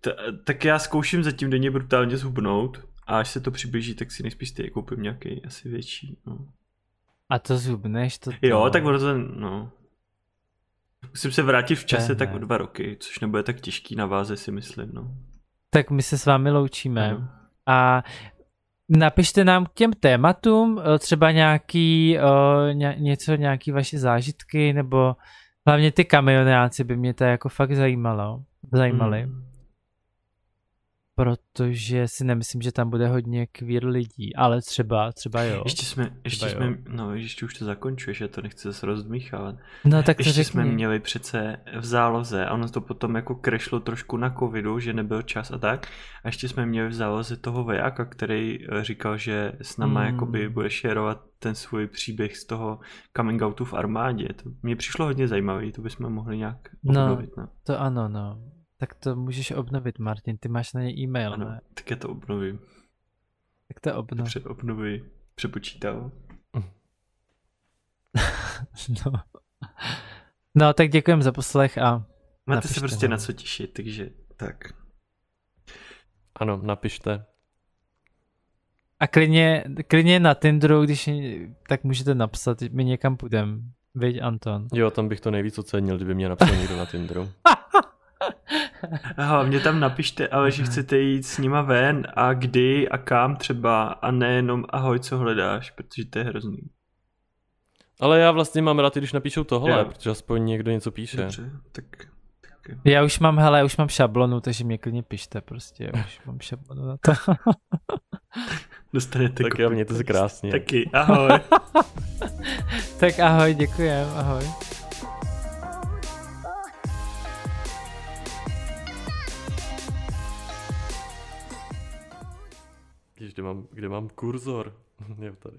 t- tak já zkouším zatím denně brutálně zhubnout a až se to přiblíží, tak si nejspíš ty koupím nějaký asi větší. No. A to zhubneš, to, to... Jo, tak ono to, no. Musím se vrátit v čase je tak ne. o dva roky, což nebude tak těžký na váze si myslím, no. Tak my se s vámi loučíme. Ano. A napište nám k těm tématům eh, třeba nějaký, o, ně, něco, nějaký vaše zážitky, nebo hlavně ty kamionáci by mě to jako fakt zajímalo. Zajímaly. Hmm. Protože si nemyslím, že tam bude hodně queer lidí, ale třeba, třeba jo. Ještě jsme, ještě Třeba jo. jsme, no ještě už to zakončuješ, já to nechci zase rozdmíchávat. No tak to ještě řekni. jsme měli přece v záloze a ono to potom jako krešlo trošku na covidu, že nebyl čas a tak. A ještě jsme měli v záloze toho vojáka, který eh, říkal, že s náma Hmm. jakoby bude šerovat ten svůj příběh z toho coming outu v armádě. To mně přišlo hodně zajímavý, to bychom mohli nějak No. obnovit. No. To ano, no. Tak to můžeš obnovit, Martin, ty máš na ně e-mail, Ano, ne? tak já to obnovím. Tak to obnov. Dobře, obnovuji. Přepočítal. (laughs) No. no, tak děkujem za poslech a Máte Napište se prostě nám. na co těšit, takže tak. ano, napište. A klidně, klidně na Tinderu, když tak můžete napsat, my někam půjdem. Viď, Anton? Jo, tam bych to nejvíc ocenil, kdyby mě napsal někdo na Tinderu. (laughs) A (laughs) hlavně tam napište, ale že chcete jít s nima ven a kdy a kam třeba a nejenom ahoj, co hledáš, protože to je hrozný. Ale já vlastně mám rád, když napíšou tohle, Jo. protože aspoň někdo něco píše. Dobře, tak. Já už mám, hele, já už mám šablonu, takže mě klidně pište prostě, já už mám šablonu na to. (laughs) dostanete Tak jo, mějte se krásně. Taky, ahoj. (laughs) tak ahoj, děkujem, ahoj. Ježiš, kde mám, kde mám kurzor? (laughs) jo, tady.